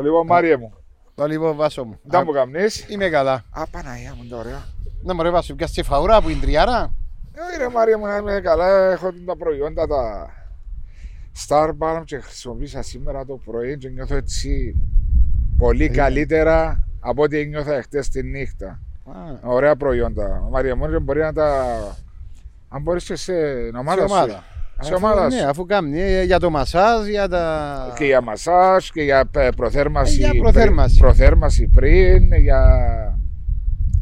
Το λοιπόν Μάριε μου. Το λοιπόν Βάσο μου. Δεν μου καμνείς. Είμαι καλά. Α, Παναγία μου τώρα. Να μου ρε Βάσο, πιάσεις τη φαουρά που είναι τριάρα. Ε, ρε Μάρια μου να είμαι καλά. Έχω τα προϊόντα τα Starbalm και χρησιμοποίησα σήμερα το πρωί και νιώθω έτσι πολύ καλύτερα από ό,τι νιώθα χτες τη νύχτα. Α, Ωραία προϊόντα. Μάρια μου και μπορεί να τα... Αν μπορείς και σε ομάδα, σε ομάδα. σου. Σε Αφού- ομάδας Ναι, σου. αφού κάνει ε, για το μασάζ, για τα... Και για μασάζ και για ε, προθέρμαση, Ε, για πριν- προθέρμαση. προθέρμαση πριν, για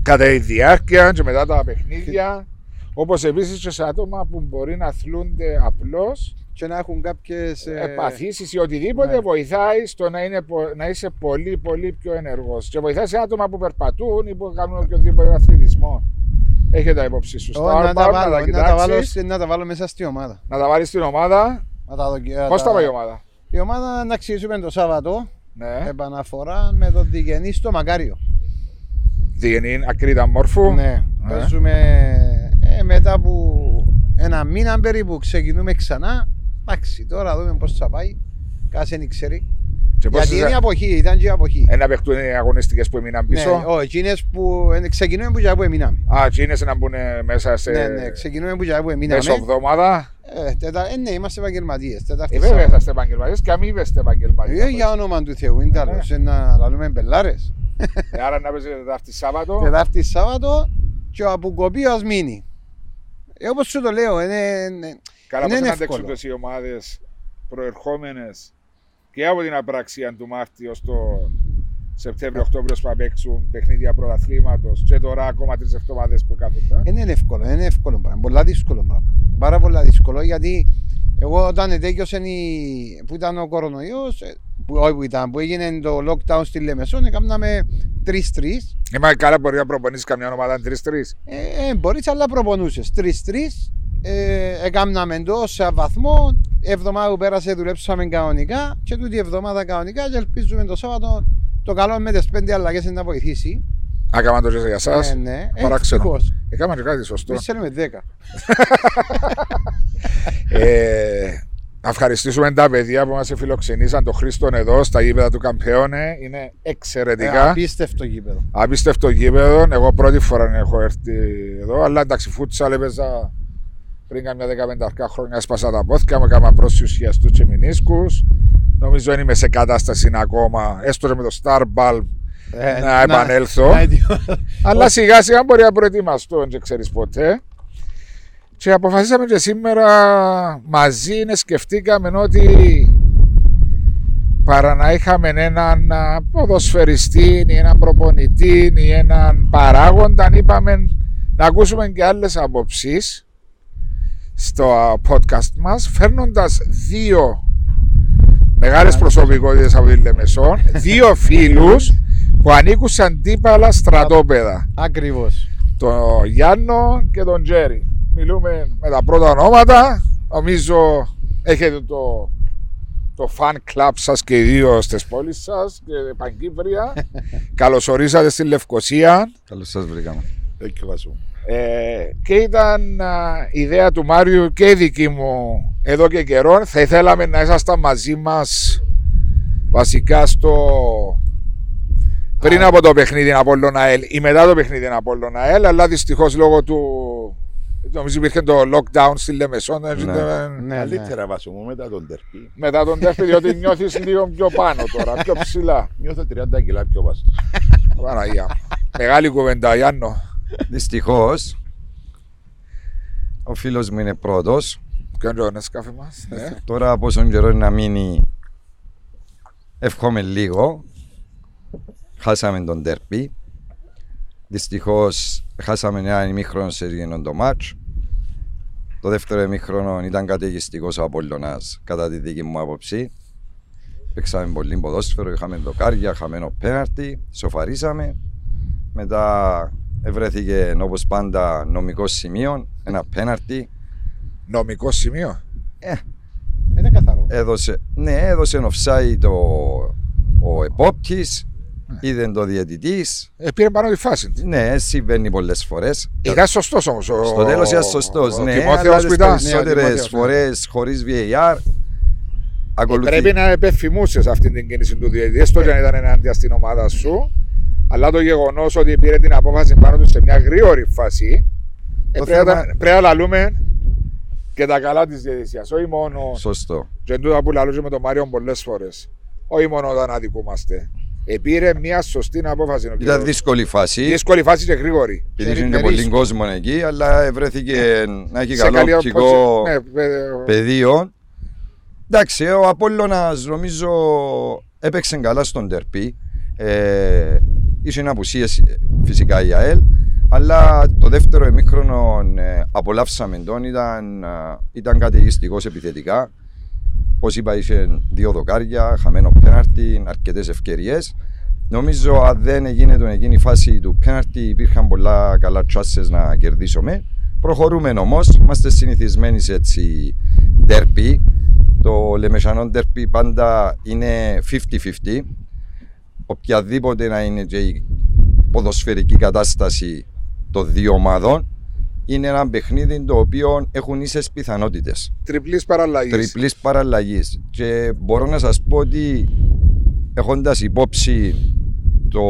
κατά τη διάρκεια και μετά τα παιχνίδια. Όπως επίσης και σε άτομα που μπορεί να αθλούνται απλώς, Και να έχουν κάποιες... ε, επαθήσεις ή οτιδήποτε ναι. βοηθάει στο να, είναι, πο- να είσαι πολύ πολύ πιο ενεργός. Και βοηθάει σε άτομα που περπατούν ή που κάνουν οποιοδήποτε αθλητισμό. Έχετε τα υπόψη σου. Ω, Στο να, τα Starbucks, βάλω, να τα να, τα βάλω, κοιτάξεις, στη- να τα βάλω μέσα στη ομάδα. να τα βάλεις στην ομάδα. Να τα δοκι- να Πώς τα- τα πάει η ομάδα; Η ομάδα να αξίζουμε το Σάββατο, Ναι. επαναφορά με τον Διγενή στο Μακάριο. Διγενή ακρίτα μόρφου. Ναι, Ναι. παίζουμε ε, μετά από ένα μήνα περίπου ξεκινούμε ξανά. Εντάξει, τώρα δούμε πώς θα πάει. Κάθε δεν ξέρει. Και πώς Γιατί είσαι- είναι η αποχή, ήταν και η αποχή. Ένα παιχτούν οι αγωνιστικές που έμειναν Ναι, πίσω. όχι, εκείνες που ε, ξεκινούμε που για που εμείναμε. Α, τι είναι να μπουν μέσα σε Ναι, ναι, ξεκινούμε που για που εμείναμε. μεσοβδόμαδα. Ε, τετά, ε, ναι, είμαστε επαγγελματίες. Τετάρτη Ε, βέβαια θα Σάββατο. είστε επαγγελματίες και αμείβεστε επαγγελματίες. Ε, για όνομα του Θεού, είναι Ναι. τέλος. Ε, Να λαλούμε μπελάρες. Άρα να παίζετε Τετάρτη Σάββατο. Τετάρτη Σάββατο και ο αποκοπή ας μείνει. Ε, όπως σου το λέω, είναι, είναι- Καλά, είναι πώς να εύκολο. αντέξουν οι ομάδες προερχόμενες και από την απραξία του Μάρτη ως το Σεπτέμβριο-Οκτώβριο που θα παίξουν παιχνίδια πρωταθλήματος και τώρα ακόμα τρεις εβδομάδες που κάθονται. δεν είναι εύκολο, είναι εύκολο πράγμα. Πολλά δύσκολο πράγμα. Πάρα πολλά δύσκολο γιατί εγώ όταν ετέκειωσε η... που ήταν ο κορονοϊός, ε, που, όχι που ήταν, που έγινε το lockdown στη Λεμεσόν, έκαναμε τρεις-τρεις. Είμαι καλά, μπορεί να προπονήσεις καμιά ομάδα τρει-τρει. Ε, ε, μπορείς, αλλά προπονούσες. Τρεις-τρεις, ε, έκαναμε το σε βαθμό. Εβδομάδα που πέρασε δουλέψαμε κανονικά και τούτη εβδομάδα κανονικά και ελπίζουμε το Σάββατο το καλό με τις πέντε αλλαγές να βοηθήσει. Έκανα το για εσά. Ε, ναι, ε, Παράξενο. ευτυχώς. Έκανα και κάτι σωστό. Εμείς θέλουμε 10. Ε, να ευχαριστήσουμε τα παιδιά που μας φιλοξενήσαν το Χρήστον εδώ στα γήπεδα του Καμπέονε. Είναι Ε, εξαιρετικά. απίστευτο γήπεδο. Απίστευτο γήπεδο. Εγώ πρώτη φορά έχω έρθει εδώ, αλλά εντάξει, φούτσαλ έπαιζα πριν καμιά 15 χρόνια. Έσπασα τα πόθηκα μου, έκανα προσουσιαστού και μηνίσκους. Νομίζω δεν είμαι σε κατάσταση ακόμα, έστω και με το Star Bulb, Ε, να επανέλθω. να ετοιμ- Αλλά σιγά σιγά μπορεί να προετοιμαστώ, δεν ξέρεις ποτέ. Και αποφασίσαμε και σήμερα μαζί να σκεφτήκαμε ότι παρά να είχαμε έναν α, ποδοσφαιριστή ή έναν προπονητή ή έναν παράγοντα, είπαμε να ακούσουμε και άλλες απόψεις στο α, podcast μας, φέρνοντας δύο μεγάλες προσωπικότητες από τη Λεμεσόν, δύο φίλους που ανήκουν σε αντίπαλα στρατόπεδα Ακριβώς. τον Γιάννο και τον Τζέρι. Μιλούμε με τα πρώτα ονόματα. Νομίζω έχετε το, το fan club σας και οι δύο στις πόλεις σας και Παγκύπρια. Καλωσορίσατε στη Λευκοσία. Καλώς σας βρήκαμε. Ε, και ήταν α, ιδέα του Μάριου και δική μου εδώ και καιρό. Θα ήθελαμε να ήσασταν μαζί μας βασικά στο πριν από το παιχνίδι Απόλλων ΑΕΛ ή μετά το παιχνίδι Απόλλων ΑΕΛ αλλά δυστυχώς λόγω του νομίζω υπήρχε το lockdown στη Λεμεσόν έτσι Ναι. δεν- Ναι, ναι. Καλύτερα βάσο μου μετά τον τερπί. μετά τον τέφτη διότι νιώθεις λίγο πιο πάνω τώρα πιο ψηλά Νιώθω 30 κιλά πιο βάστος. Παναγία μου. μεγάλη κουβέντα Γιάννο Δυστυχώς, ο φίλος μου είναι πρώτος. ποιον είναι το νεσκάφι μας ναι. Τώρα από όσον καιρό είναι να μείνει, εύχομαι λίγο. Χάσαμε τον τέρπι. Δυστυχώς, χάσαμε ένα ημίχρονο σε εκείνον το μάτς. Το δεύτερο ημίχρονο ήταν καταιγιστικός ο Απολλωνάς, κατά τη δική μου άποψη. Παίξαμε πολύ ποδόσφαιρο, είχαμε δοκάρια, χαμένο πέναρτι, σοφαρίσαμε. Μετά ευρέθηκε όπως πάντα νομικός σημείο, ένα πέναρτι. νομικό σημείο; Είναι καθαρό. Έδωσε, ναι, έδωσε offside ο, ο επόπτης, είδε το διαιτητής. ε, πήρε πάνω τη φάση Ναι, συμβαίνει πολλές φορές. Ήταν σωστός όμως ο, Στο τέλος ήταν σωστός. ο Ναι, Τιμόθεος αλλά που τι ήταν Ναι, ο περισσότερε Τιμόθεος, ναι. φορές χωρίς VAR. ακολουθεί. Πρέπει να επεφημούσες αυτή την κίνηση του διαιτητή, έστω και αν ήταν ενάντια στην ομάδα σου. Αλλά το γεγονός ότι πήρε την απόφαση πάνω του σε μια γρήγορη φάση. ε, Το πρέπει, να, θέμα- πρέπει να λαλούμε και τα καλά της διαιτησίας. Όχι μόνο. Σωστό. Και εν τούτα που λαλούσε με τον Μάριο πολλές φορές. Όχι μόνο όταν αδικούμαστε. Επήρε μια σωστή απόφαση. ο Ήταν κύριος. δύσκολη φάση. Δύσκολη φάση και γρήγορη. Γιατί είχε και με πολύ ρίσκο. κόσμο εκεί, αλλά βρέθηκε να έχει Σε καλό καλή οπτικό αποση- ναι, παι- πεδίο. Εντάξει, ο Απόλλωνας νομίζω έπαιξε καλά στον τερπί. Ε, είχε απουσίες φυσικά η ΑΕΛ, αλλά το δεύτερο εμίχρονο ε, απολαύσαμε τον, ήταν, ε, ήταν καταιγιστικός επιθετικά. Όπως είπα, είχε δύο δοκάρια, χαμένο πέναρτι, αρκετές ευκαιρίες. Νομίζω αν δεν έγινε τον εκείνη η φάση του πέναρτι, υπήρχαν πολλά καλά τσάσες να κερδίσουμε. Προχωρούμε όμως, είμαστε συνηθισμένοι σε έτσι ντέρπι. Το λεμεσανό ντέρπι πάντα είναι 50-50. Οποιαδήποτε να είναι και η ποδοσφαιρική κατάσταση των δύο ομάδων, είναι ένα παιχνίδι το οποίο έχουν ίσες πιθανότητες Τριπλής παραλλαγής. τριπλής παραλλαγής και μπορώ να σας πω ότι έχοντας υπόψη το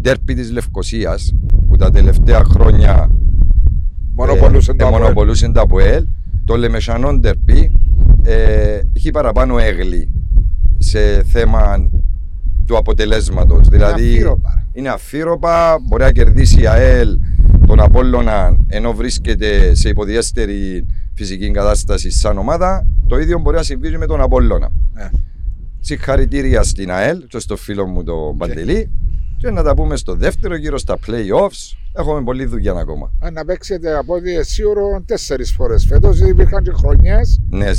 ντέρπι της Λευκοσίας που τα τελευταία χρόνια Μονοπολούσε ε, το ε, Αποέλ. μονοπολούσε το ΑΠΟΕΛ το Λεμεσανό ντέρπι ε, έχει παραπάνω έγλη σε θέμα του αποτελέσματος δηλαδή αφύρωπα. είναι αφύρωπα, μπορεί να κερδίσει η ΑΕΛ τον Απόλλωνα ενώ βρίσκεται σε υποδιέστερη φυσική κατάσταση σαν ομάδα. Το ίδιο μπορεί να συμβεί και με τον Απόλλωνα. Ναι. Συγχαρητήρια στην ΑΕΛ και στο φίλο μου τον Παντελή και να τα πούμε στο δεύτερο γύρο στα play-offs. Έχουμε πολλή δουλειά ακόμα. Αν να παίξετε από ό,τι σίγουρο τέσσερις φορές φέτος. Υπήρχαν και χρονιές Ναι,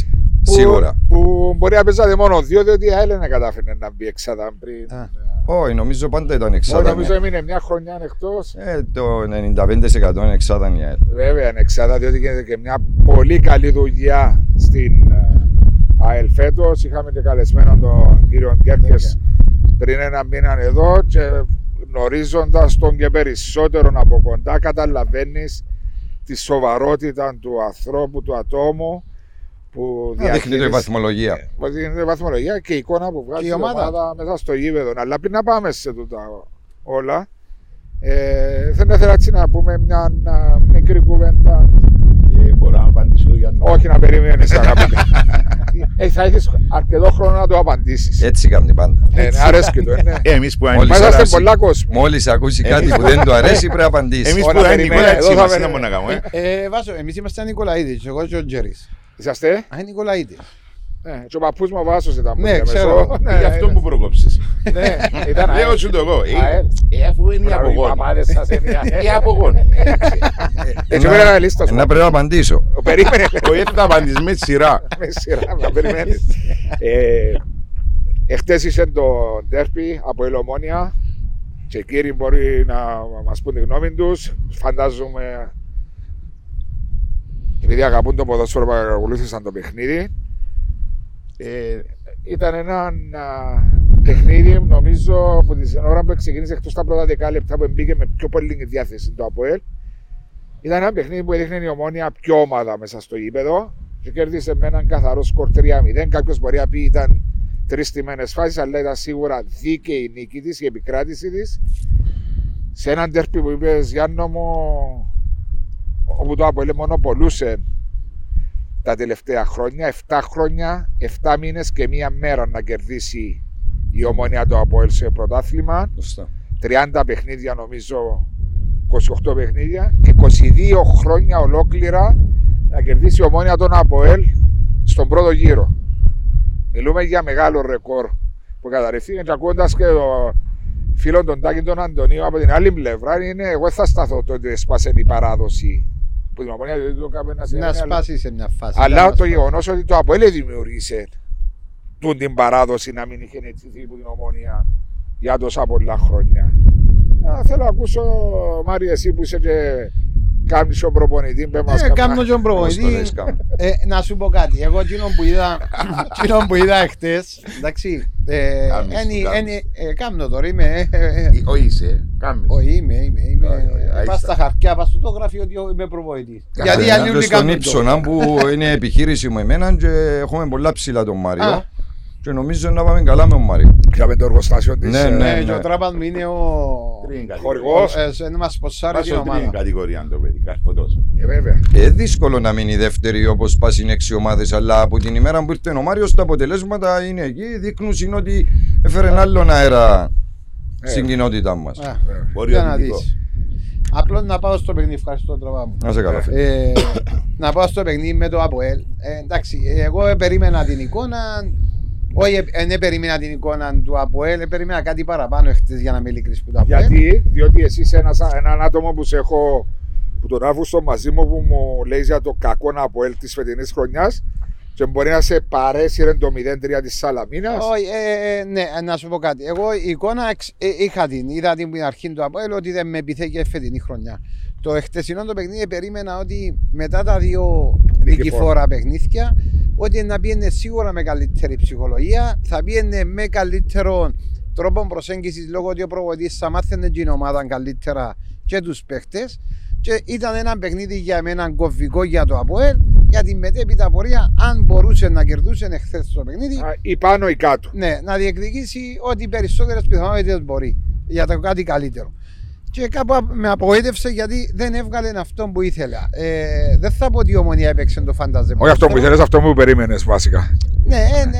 σίγουρα. που μπορεί να παίζατε μόνο δύο, διότι η ΑΕΛ δεν κατάφερε να μπει εξάδα πριν. Α. Όχι, νομίζω πάντα ήταν Εγώ εξάδα. νομίζω έμεινε μια χρονιά εκτό. Ε, το 95% είναι εξάδα η ΑΕΛ. Βέβαια είναι εξάδα, διότι γίνεται και μια πολύ καλή δουλειά στην ε, ΑΕΛ φέτος. Είχαμε και καλεσμένο τον κύριο Κέρκες πριν ένα μήνα εδώ και γνωρίζοντας τον και περισσότερο από κοντά, καταλαβαίνεις τη σοβαρότητα του ανθρώπου, του ατόμου που Να δείχνει το η διαχείριζε- βαθμολογία. Που δείχνει η βαθμολογία και η εικόνα που βγάζει Και η η ομάδα. ομάδα. μέσα στο γήπεδο. Αλλά πριν να πάμε σε τούτα όλα, ε, θα ήθελα έτσι να πούμε μια να, μικρή κουβέντα. Ε, μπορώ να απαντήσω το Γιάννη. Όχι να περιμένεις, αγαπητέ. ε, θα έχεις αρκετό χρόνο να το απαντήσεις. Έτσι κάνει πάντα. ναι, ναι, αρέσκει το. Ναι. Εμείς που Μόλις Μας είναι είμαστε αρέσει. πολλά κόσμο. Μόλις ακούσει κάτι που δεν του αρέσει, πρέπει να απαντήσει. Εμείς Όλα που είναι περιμένει, Νικόλα εδώ έτσι θα είμαστε να περιμένει. μόνο να κάνουμε. Ε, βάζω, εμείς είμαστε Νικολαίδης, εγώ και ο Τζέρις. Είσαστε; Α, είναι Νικολαίδης. Ναι, και ο παππούς μου ο Βάσο ήταν που Ναι, λέμε, ξέρω. σω. Γι' αυτό που προκόψεις. Ναι, ήταν Λέω ΑΕΛ. σου το εγώ. Ε, ΑΕΛ. ε, Αφού είναι η Μπράβο, οι απογόνη. παπάδες σας είναι η ΑΕΛ. Η απογόνη. Έτσι πέρα ένα λίστα σου. Να πρέπει να απαντήσω. Όχι, Περίμενε. έτσι θα απαντήσεις με σειρά. με σειρά να περιμένεις. ε, εχθές είσαι το ντέρπι από Ελομόνια και οι κύριοι μπορεί να μας πούν τη γνώμη τους. Φαντάζομαι επειδή αγαπούν το ποδόσφαιρο παρακολούθησαν το παιχνίδι. Ε, ήταν ένα α, παιχνίδι νομίζω που την ώρα που ξεκίνησε εκτός τα πρώτα δεκάλεπτα που μπήκε με πιο πολύ διάθεση το ΑΠΟΕΛ ήταν ένα παιχνίδι που έδειχνε η ομόνια πιο ομάδα μέσα στο γήπεδο και κέρδισε με έναν καθαρό σκορ 3-0. Κάποιος μπορεί να πει ήταν τρεις τιμένε φάσεις, αλλά ήταν σίγουρα δίκαιη η νίκη της, η επικράτηση της. Σε έναν τερπι που είπες Γιάννο μου, όπου το Αποέλ μονοπολούσε τα τελευταία χρόνια, 7 χρόνια, 7 μήνες και μία μέρα να κερδίσει η ομόνια το Αποέλ σε πρωτάθλημα. Σωστά. 30 παιχνίδια νομίζω 28 παιχνίδια και 22 χρόνια ολόκληρα να κερδίσει η ομόνια τον ΑΠΟΕΛ στον πρώτο γύρο. Μιλούμε για μεγάλο ρεκόρ που καταρρεύτηκε και ακούγοντας και το φίλο τον Τάκη τον Αντωνίου από την άλλη πλευρά είναι εγώ δεν θα σταθώ το ότι έσπασε η παράδοση που την ομόνια δεν το έκανε ένα Να σημείο, αλλά- σπάσει σε μια φάση. αλλά να το σπάσει. γεγονός ότι το ΑΠΟΕΛ δημιούργησε τούν την παράδοση να μην είχε νετσιθεί από την ομόνια για τόσα πολλά χρόνια. Α, θέλω να ακούσω, Μάρια, εσύ που είσαι και κάνεις ο προπονητή, πέ μας Ε, καμιά- κάνω και τον Όπως το προπονητή. λες, κάνω. Ε, να σου πω κάτι. Εγώ εκείνο που είδα, εκείνο που είδα εχθές, εντάξει, ε, Κάμεις το, ένι- κάμεις. ένι- ε, κάμνω τώρα, είμαι, ε, ε, ε, Ε, Όχι είσαι, κάμεις. όχι είμαι, είμαι, είμαι, Όχι, όχι, ε, άιστα. πας στα χαρτιά, πας στο το γραφείο ότι είμαι προπονητής. Καλά, Γιατί οι ε, άλλοι Και όλοι στον κάνουν το. ύψονα που είναι επιχείρηση μου εμένα και έχουμε πολλά ψηλά τον Α. Μάριο. Και νομίζω να πάμε καλά με τον Μάριο. Είχαμε το εργοστάσιο της. Ναι, ε, ναι. Ναι, και ο Τράπαν μου είναι ο... Τρίτη κατηγορία. Χορηγός. Ε, σε- μας σποσάρει Πας την στο τρίτη ομάδα. κατηγορία το παιδί, καρποτός. Ε, βέβαια. Ε, δύσκολο να μείνει δεύτερη όπως πας είναι έξι ομάδες, αλλά από την ημέρα που ήρθε ο Μάριος τα αποτελέσματα είναι εκεί. Δείχνουν είναι ότι έφερε άλλον αέρα Ε. στην κοινότητά μας. Α, Μπορεί Για να αθλητικό. δεις. Απλώς να πάω στο παιχνίδι, ευχαριστώ τραβά μου. Να σε καλά, φίλε. Ε, να πάω στο παιχνίδι με το ΑΠΟΕΛ. Ε, εντάξει, εγώ ε, περίμενα την εικόνα. Όχι, ε, δεν περίμενα την εικόνα του ΑΠΟΕΛ, ε, περίμενα κάτι παραπάνω εχθές για να είμαι ειλικρινής που το ΑΠΟΕΛ. Γιατί, διότι εσύ είσαι ένας, έναν άτομο που σε έχω που τον Αύγουστο μαζί μου που μου λέει για το κακό να από της φετινής χρονιάς και μπορεί να σε παρέσυρε το 0-3 της Σαλαμίνας. Όχι, ε, ε, ναι, να σου πω κάτι. Εγώ η εικόνα εξ- ε, είχα την. Είδα την την αρχή του ΑΠΟΕΛ ότι δεν με επιθέκει φετινή χρονιά. Το εχθεσινό το παιχνίδι περίμενα ότι μετά τα δύο νικηφόρα παιχνίδια ότι να πιένε σίγουρα με καλύτερη ψυχολογία, θα πιένε με καλύτερο τρόπο προσέγγισης λόγω ότι ο προβολητής θα μάθαινε την ομάδα καλύτερα και τους παίχτες και ήταν ένα παιχνίδι για μένα κομβικό για το ΑΠΟΕΛ για την μετέπειτα πορεία αν μπορούσε να κερδούσε εχθές το παιχνίδι Α, Ή πάνω ή κάτω. ναι, να διεκδικήσει ό,τι περισσότερες πιθανότητες μπορεί για το κάτι καλύτερο. Και κάπου απ- με απογοήτευσε γιατί δεν έβγαλε αυτό που ήθελα. Ε, δεν θα πω ότι η ομονία έπαιξε το φανταζε. Όχι αυτό που ήθελες, αυτό που περίμενες βασικά. Ναι, ε, ναι.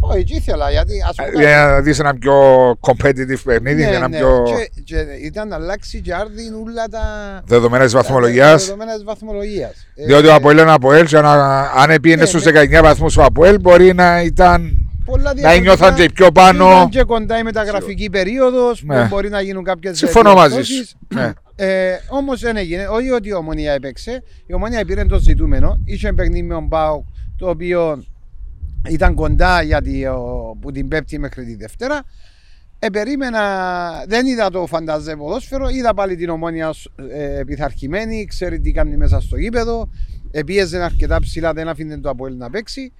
Όχι, τι ήθελα γιατί ας πούμε. Για να δεις ένα πιο competitive παιχνίδι, ναι, για ένα ναι. πιο Και, και ήταν να αλλάξει και άρδιν όλα τα. δεδομένα της τα βαθμολογίας. δεδομένα της βαθμολογίας. Ε, Διότι ο Αποέλ είναι Αποέλ, και να- αν επίενε Ναι, στους ναι. 19 βαθμούς ο Αποέλ, μπορεί να ήταν. Πολλά να διαφορετικά. νιώθαν και πιο πάνω. Ήταν και κοντά η μεταγραφική περίοδος Ναι. που μπορεί να γίνουν κάποιες Συμφωνώ μαζί σου. Ναι. Ε, Όμως δεν έγινε. Όχι ότι η ομονία έπαιξε. Η ομονία πήρε το ζητούμενο. Είχε παιχνίδι με τον Μπάουκ το οποίο ήταν κοντά γιατί ο, που την Πέμπτη μέχρι τη Δευτέρα. Ε, περίμενα, δεν είδα το φανταζέ ποδόσφαιρο, είδα πάλι την ομόνια ε, πειθαρχημένη, ξέρει τι κάνει μέσα στο γήπεδο. Επίεζε αρκετά ψηλά, δεν άφηνε το Αποέλ να παίξει.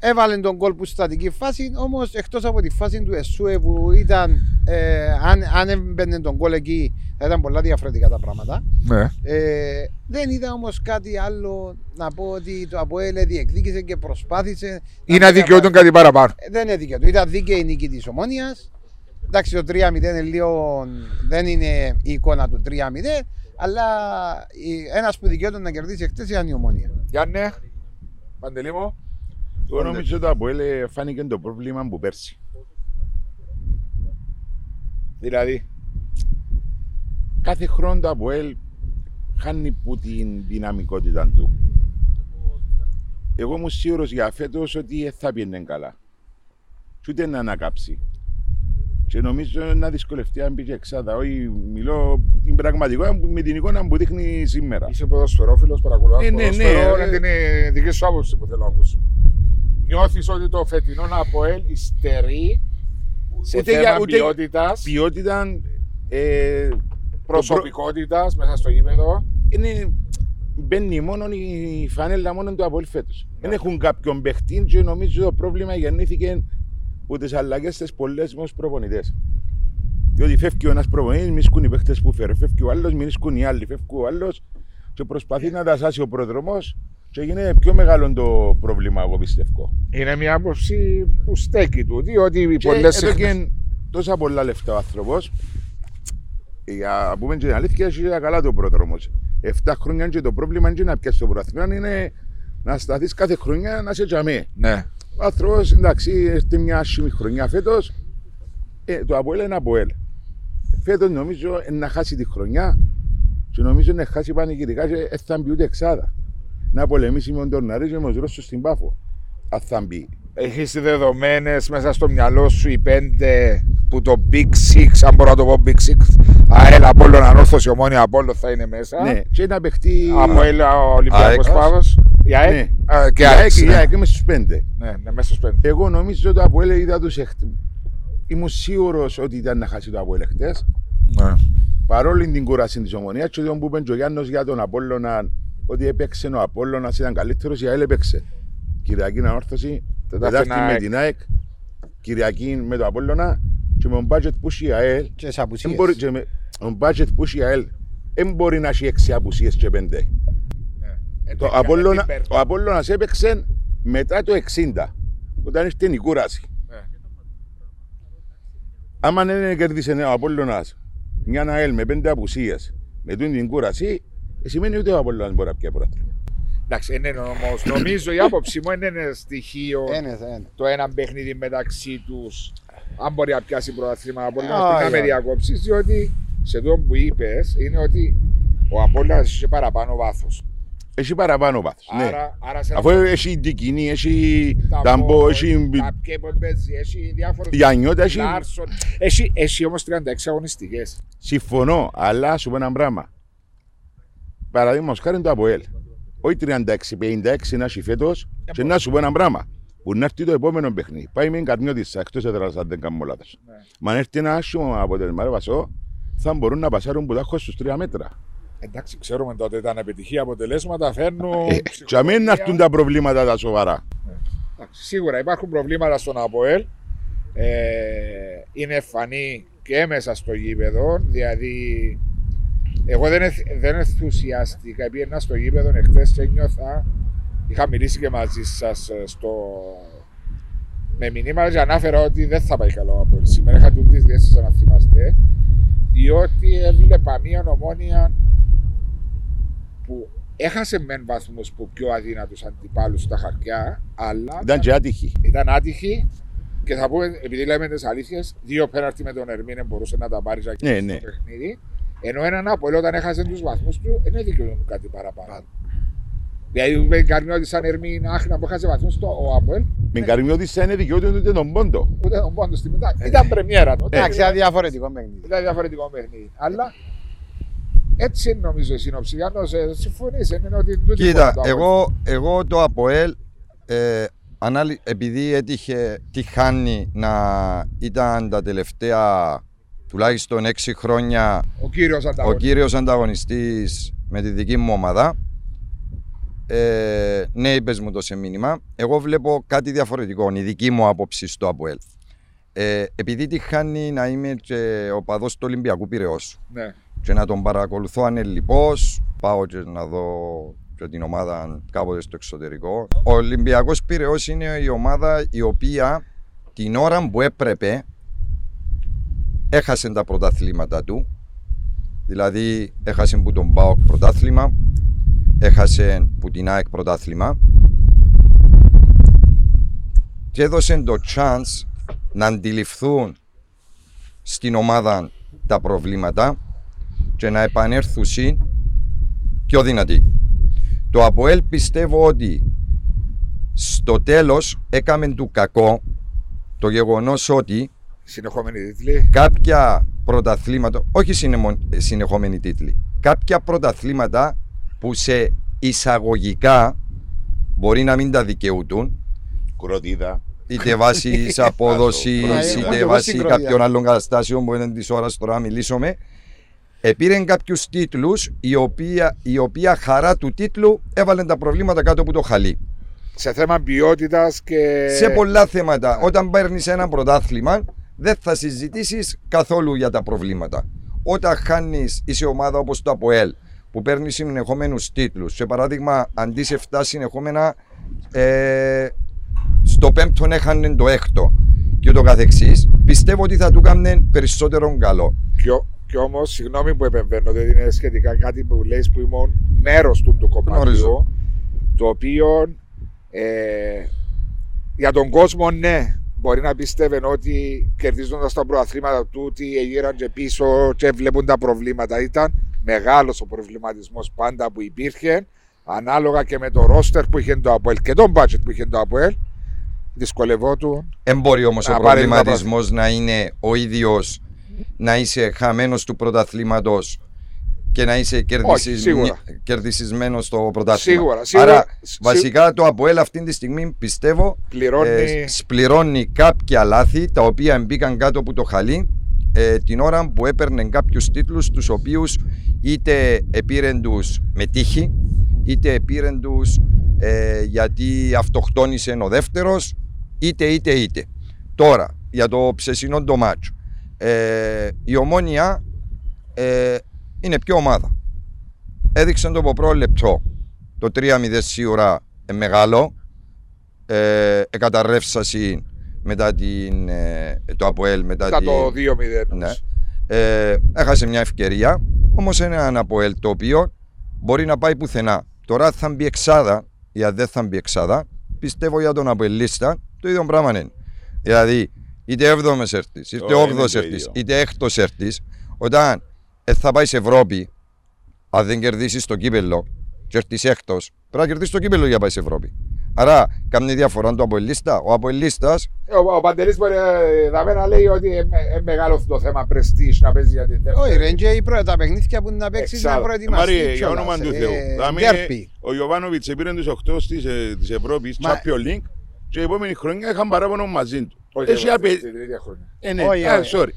Έβαλε τον κόλ που στατική φάση, όμως εκτός από τη φάση του Εσούε που ήταν, ε, αν, αν έμπαινε τον κόλ εκεί, θα ήταν πολλά διαφορετικά τα πράγματα. Ναι. Ε, δεν είδα όμως κάτι άλλο να πω ότι το Αποέλ διεκδίκησε και προσπάθησε. Ή να δικαιούταν κάτι παραπάνω. Ε, δεν είναι δίκαιο του. Ήταν δίκαιη η νίκη της Ομόνιας. Εντάξει, το 3-0 είναι λίγο. δεν είναι η εικόνα του 3-0, αλλά ένας που δικαιούταν να κερδίσει χτε ήταν η Ομόνια. Γιάννε, Παντελή μου. Εγώ νομίζω ότι το Αποέλ ε, φάνηκε το πρόβλημα που πέρσι. Δηλαδή. Κάθε χρόνο το Αποέλ χάνει που την δυναμικότητα του. Εγώ είμαι σίγουρος για φέτος ότι δεν θα πιένε καλά. Και ούτε να ανακάψει. Και νομίζω να δυσκολευτεί αν πήγε εξάδα. Όχι, μιλώ την πραγματικότητα με την εικόνα που δείχνει σήμερα. Είσαι ποδοσφαιρόφιλος, παρακολουθάς. Ε, ναι, ναι, ποδοσφαιρό, ε. είναι την ε, δική σου άποψη που θέλω να ακούσω. Νιώθεις ότι το φετινό Αποέλ υστερεί σε Ούτε θέμα για- ούτε- ποιότητας, Ποιότητα. Ε, προσωπικότητας μέσα στο γήπεδο; είναι, μπαίνει μόνο η φανέλα μόνο του Αποέλ φέτος. Ναι. Δεν έχουν κάποιον παιχτή και νομίζω το πρόβλημα γεννήθηκε από τις αλλαγές στις πολλές μας προπονητές. Διότι φεύγει ο ένας προπονητής, μη σκούν οι παίχτες που φέρει. Φεύγει ο άλλος, μη σκούν οι άλλοι. Φεύγει ο άλλος και προσπαθεί να τα σάσει ο προδρομός και γίνεται πιο μεγάλο το πρόβλημα, εγώ πιστεύω. Είναι μια άποψη που στέκει του, διότι οι Και πολλές εδώ συχνές- και τόσα πολλά λεφτά ο άνθρωπος. Για να πούμε και την αλήθεια, έχει καλά το πρόδρομος. 7 χρόνια και το πρόβλημα είναι να πιάσει το πρωτάθλημα, είναι να σταθείς κάθε χρονιά να σε τζαμί. Ναι. Ο άνθρωπος, εντάξει, έρθει μια άσχημη χρονιά φέτος. Ε, το Αποέλ είναι Αποέλ. Φέτος νομίζω ε, να χάσει τη χρονιά και νομίζω να χάσει πανηγυρικά και δεν θα μπει ούτε εξάδα. Να πολεμήσει με τον Τορναρί και με τους Ρώσους στην Πάφο. Αν θα μπει. Έχεις δεδομένες μέσα στο μυαλό σου οι πέντε που το Big Six, αν μπορώ να το πω Big Six, ΑΕΛ, Απόλλων, Ανόρθωση, Ομόνια, Απόλλων θα είναι μέσα. Ναι, και να παιχτεί. ΑΠΟΕΛ, Ολυμπιακός ΑΕΚ. Πάδος. Η ΑΕΚ; Ναι. Α, Και η ΑΕΚ. ΑΕΚ, η ναι. ΑΕΚ είμαι στους πέντε. Ναι, ναι, μέσα στους πέντε. Εγώ νομίζω ότι το Αποέλ είδα τους εχ... Ήμουν σίγουρος ότι ήταν να χάσει το Αποέλ χτες. Ναι. παρόλη την κούραση της ομονίας, και ότι που είπε και ο Γιάννος για τον Απόλλωνα, ότι έπαιξε ο Απόλλωνας, ήταν καλύτερος, η ΑΕΛ έπαιξε. Κυριακή ανόρθωση, Τετάρτη Τετάρτη με ΑΕΚ. την ΑΕΚ, Κυριακή με το Απόλλωνα και με τον budget που έχει η ΑΕΛ. Και σε δεν απουσίες. μπορεί- και με τον budget που έχει η ΑΕΛ, δεν μπορεί να έχει έξι απουσίες και πέντε. Ε, Το Απόλλωνα, ο Απόλλωνας έπαιξε μετά το 60, όταν ήρθε η κούραση. Ναι. Άμα δεν κερδίσε ο Απόλλωνας μια ΑΕΛ με πέντε απουσίες, με τούτη την κούραση, ε, σημαίνει ότι ο Απόλλωνας μπορεί να πιάσει πρωτάθλημα. Εντάξει, είναι όμω. Νομίζω η άποψή μου είναι ένα στοιχείο Ένα, ένα. το ένα παιχνίδι μεταξύ τους. Αν μπορεί να πιάσει πρωταθλήμα από Α, να ε, με ε. διακόψει, διότι σε αυτό που είπες είναι ότι ο Απόλλωνας έχει παραπάνω βάθος. Έχει παραπάνω βάθος, ναι. Άρα, άρα σε Αφού έχει Ντικινή, έχει Ταμπό, Ταμπό, έχει τα Κέπομπετζι, έχει διάφορους Γιαννιώτα, έχει... Λάρσον. Έχει, έχει όμως 36 αγωνιστικές. Συμφωνώ, αλλά σου πω ένα πράγμα. Παραδείγματος χάρη το ΑΠΟΕΛ. Όχι 36-56 να έχει φέτος και να σου πω ένα πράγμα. Που να έρθει το επόμενο παιχνίδι. Πάει με καρμιώτησα εκτός έδρας αν δεν κάνω λάθος. Ναι. Μα αν έρθει ένα άσχημο αποτέλεσμα, ρε Βασό, θα μπορούν να πασάρουν που τα έχω στους τρία μέτρα. Εντάξει, ξέρουμε τότε ήταν επιτυχία αποτελέσματα, φέρνουν. Ε, και να μην έρθουν τα προβλήματα τα σοβαρά. Εντάξει, Σίγουρα υπάρχουν προβλήματα στον ΑΠΟΕΛ. Ε, είναι φανή και μέσα στο γήπεδο. Δηλαδή, εγώ δεν, εθ- δεν ενθουσιάστηκα. Πήγαινα στο γήπεδο εχθές και ένιωθα. Είχα μιλήσει και μαζί σας στο. Με μηνύματα και ανάφερα ότι δεν θα πάει καλό ο ΑΠΟΕΛ. Σήμερα είχα τούτη διέστηση να θυμάστε. Διότι έβλεπα μία ομόνια που έχασε μεν βαθμούς που πιο αδύνατους αντιπάλους στα χαρτιά, αλλά Ήταν και άτυχη. ήταν άτυχη και θα πούμε, επειδή λέμε τις αλήθειες, δύο πέναρτι με τον Ερμήνε μπορούσε να τα πάρει και Ναι, στο ναι. παιχνίδι. Ενώ έναν Απολέ όταν έχασε τους βαθμούς του, δεν δικαιούν κάτι παραπάνω. Δηλαδή, με κάνει ότι σαν Ερμήν άχνα που έχασε βαθμούς του ο Αποέλ, Με καρμιώτησα είναι δικαιούται ούτε τον πόντο. ούτε τον πόντο στη μετά. Ήταν πρεμιέρα τότε. Εντάξει, ένα διαφορετικό παιχνίδι. Ήταν διαφορετικό παιχνίδι. Αλλά έτσι είναι νομίζω η σύνοψη. Γιάννο, ε, συμφωνείς. Είναι ότι τούτη Κοίτα, φορά το Αποέλ. εγώ, εγώ το ΑΠΟΕΛ ε, ανάλυ- επειδή έτυχε τη χάνει να ήταν τα τελευταία τουλάχιστον έξι χρόνια Ο κύριος ο ανταγωνιστή. κύριος ανταγωνιστής με τη δική μου ομάδα ε, ναι είπες μου το σε μήνυμα εγώ βλέπω κάτι διαφορετικό η δική μου άποψη στο ΑΠΟΕΛ ε, επειδή τη χάνει να είμαι και ο παδός του Ολυμπιακού Πυραιός Ναι. και να τον παρακολουθώ ανελιπώς πάω και να δω και την ομάδα κάποτε στο εξωτερικό ο Ολυμπιακός Πυραιός είναι η ομάδα η οποία την ώρα που έπρεπε έχασε τα πρωταθλήματα του δηλαδή έχασε που τον ΠΑΟΚ πρωτάθλημα έχασε που την ΑΕΚ πρωτάθλημα και έδωσε το chance να αντιληφθούν στην ομάδα τα προβλήματα και να επανέλθουν πιο δυνατοί. Το ΑΠΟΕΛ πιστεύω ότι στο τέλος έκαμε του κακό το γεγονός ότι Συνεχόμενοι τίτλοι. κάποια πρωταθλήματα, όχι συνεμο- συνεχόμενοι τίτλοι, κάποια πρωταθλήματα που σε εισαγωγικά μπορεί να μην τα δικαιούτουν, Κροτίδα. είτε βάσει απόδοσης, Μπράβο. είτε Εγώ βάσει συγκροτία. κάποιων άλλων καταστάσεων που είναι της ώρας τώρα να μιλήσουμε. Επήρε κάποιους τίτλους, η οποία, η οποία χαρά του τίτλου έβαλε τα προβλήματα κάτω από το χαλί. Σε θέμα ποιότητας και. Σε πολλά θέματα, όταν παίρνεις ένα πρωτάθλημα, δεν θα συζητήσεις καθόλου για τα προβλήματα. Όταν χάνεις, είσαι ομάδα όπως το ΑΠΟΕΛ, που παίρνει συνεχόμενους τίτλους. Σε παράδειγμα, αντί σε 7 συνεχόμενα, ε, στο πέμπτον έχανε το έκτο και ούτω καθεξής, πιστεύω ότι θα του έκανε περισσότερο καλό. Και, και όμως, συγγνώμη που επεμβαίνω, δεν είναι σχετικά κάτι που λέει που ήμουν μέρος του του κομματιού. Γνωρίζω. Το οποίο ε, για τον κόσμο, ναι, μπορεί να πίστευε ότι κερδίζοντας τα προαθλήματα του, ότι γύραν και πίσω και βλέπουν τα προβλήματα. Ήταν μεγάλος ο προβληματισμός πάντα που υπήρχε, ανάλογα και με το ρόστερ που είχε το Αποέλ και τον budget που είχε το Αποέλ. Δυσκολευόταν Δεν μπορεί όμως Να ο πάρει τα προβληματισμός να είναι ο ίδιος να είσαι χαμένος του πρωταθλήματος και να είσαι κερδισισ... σίγουρα. κερδισισμένος στο πρωτάθλημα. Σίγουρα, σίγουρα. Άρα, Σί- βασικά το ΑΠΟΕΛ αυτή τη στιγμή πιστεύω πληρώνει. ε, σπληρώνει κάποια λάθη τα οποία μπήκαν κάτω από το χαλί ε, την ώρα που έπαιρνε κάποιους τίτλους, τους οποίους είτε επήρεν τους με τύχη, είτε επήρεν τους ε, γιατί αυτοκτόνησε ο δεύτερος, είτε είτε είτε. Τώρα, για το ψεσινό το μάτσο. Ε, η ομόνια ε, είναι πιο ομάδα. Έδειξε το από πρώτο λεπτό. Το 3-0 σίγουρα ε, μεγάλο. Ε, εκαταρρεύσαση μετά την, ε, το ΑΠΟΕΛ. Μετά Μετά την, το 2-0. ναι. Ε, έχασε μια ευκαιρία. Όμως είναι ένα ΑΠΟΕΛ το οποίο μπορεί να πάει πουθενά. Τώρα θα μπει εξάδα ή αν δεν θα μπει εξάδα, πιστεύω για τον ΑΠΟΕΛίστα το ίδιο πράγμα είναι. Δηλαδή, είτε 7ο έρθεις, είτε Ω, είναι 8ο το έρθεις, ίδιο. είτε 6ο έρθεις, όταν ε, θα πάει σε Ευρώπη, αν δεν κερδίσεις το κύπελο, και έρθεις έκτος, πρέπει να κερδίσεις το κύπελο για να πάει σε Ευρώπη. Άρα, κάνει διαφορά το Αποελίστα. Ο Αποελίστα Ο, ο Παντελής μπορεί ε, δαμε να λέει ότι είναι ε, μεγάλο αυτό το θέμα πρεστής να παίζει για την δεύτερη. Όχι, ρε, και οι πρώτα τα παιχνίδια που να παίξεις να Εξάλλου. προετοιμαστείς Μαρία, για κιόλας, όνομα του ε, Θεού. Δηλαδή, ντέρπι. ο Ιωβάνοβιτς πήρε τους 8 της της Ευρώπης, Μα- Champions League, και η επόμενη χρονιά είχαν παράπονο μαζί του. Όχι, Έχει ε, απαι... την ίδια χρονιά. ε, ναι, Όχι, α, όχι. sorry.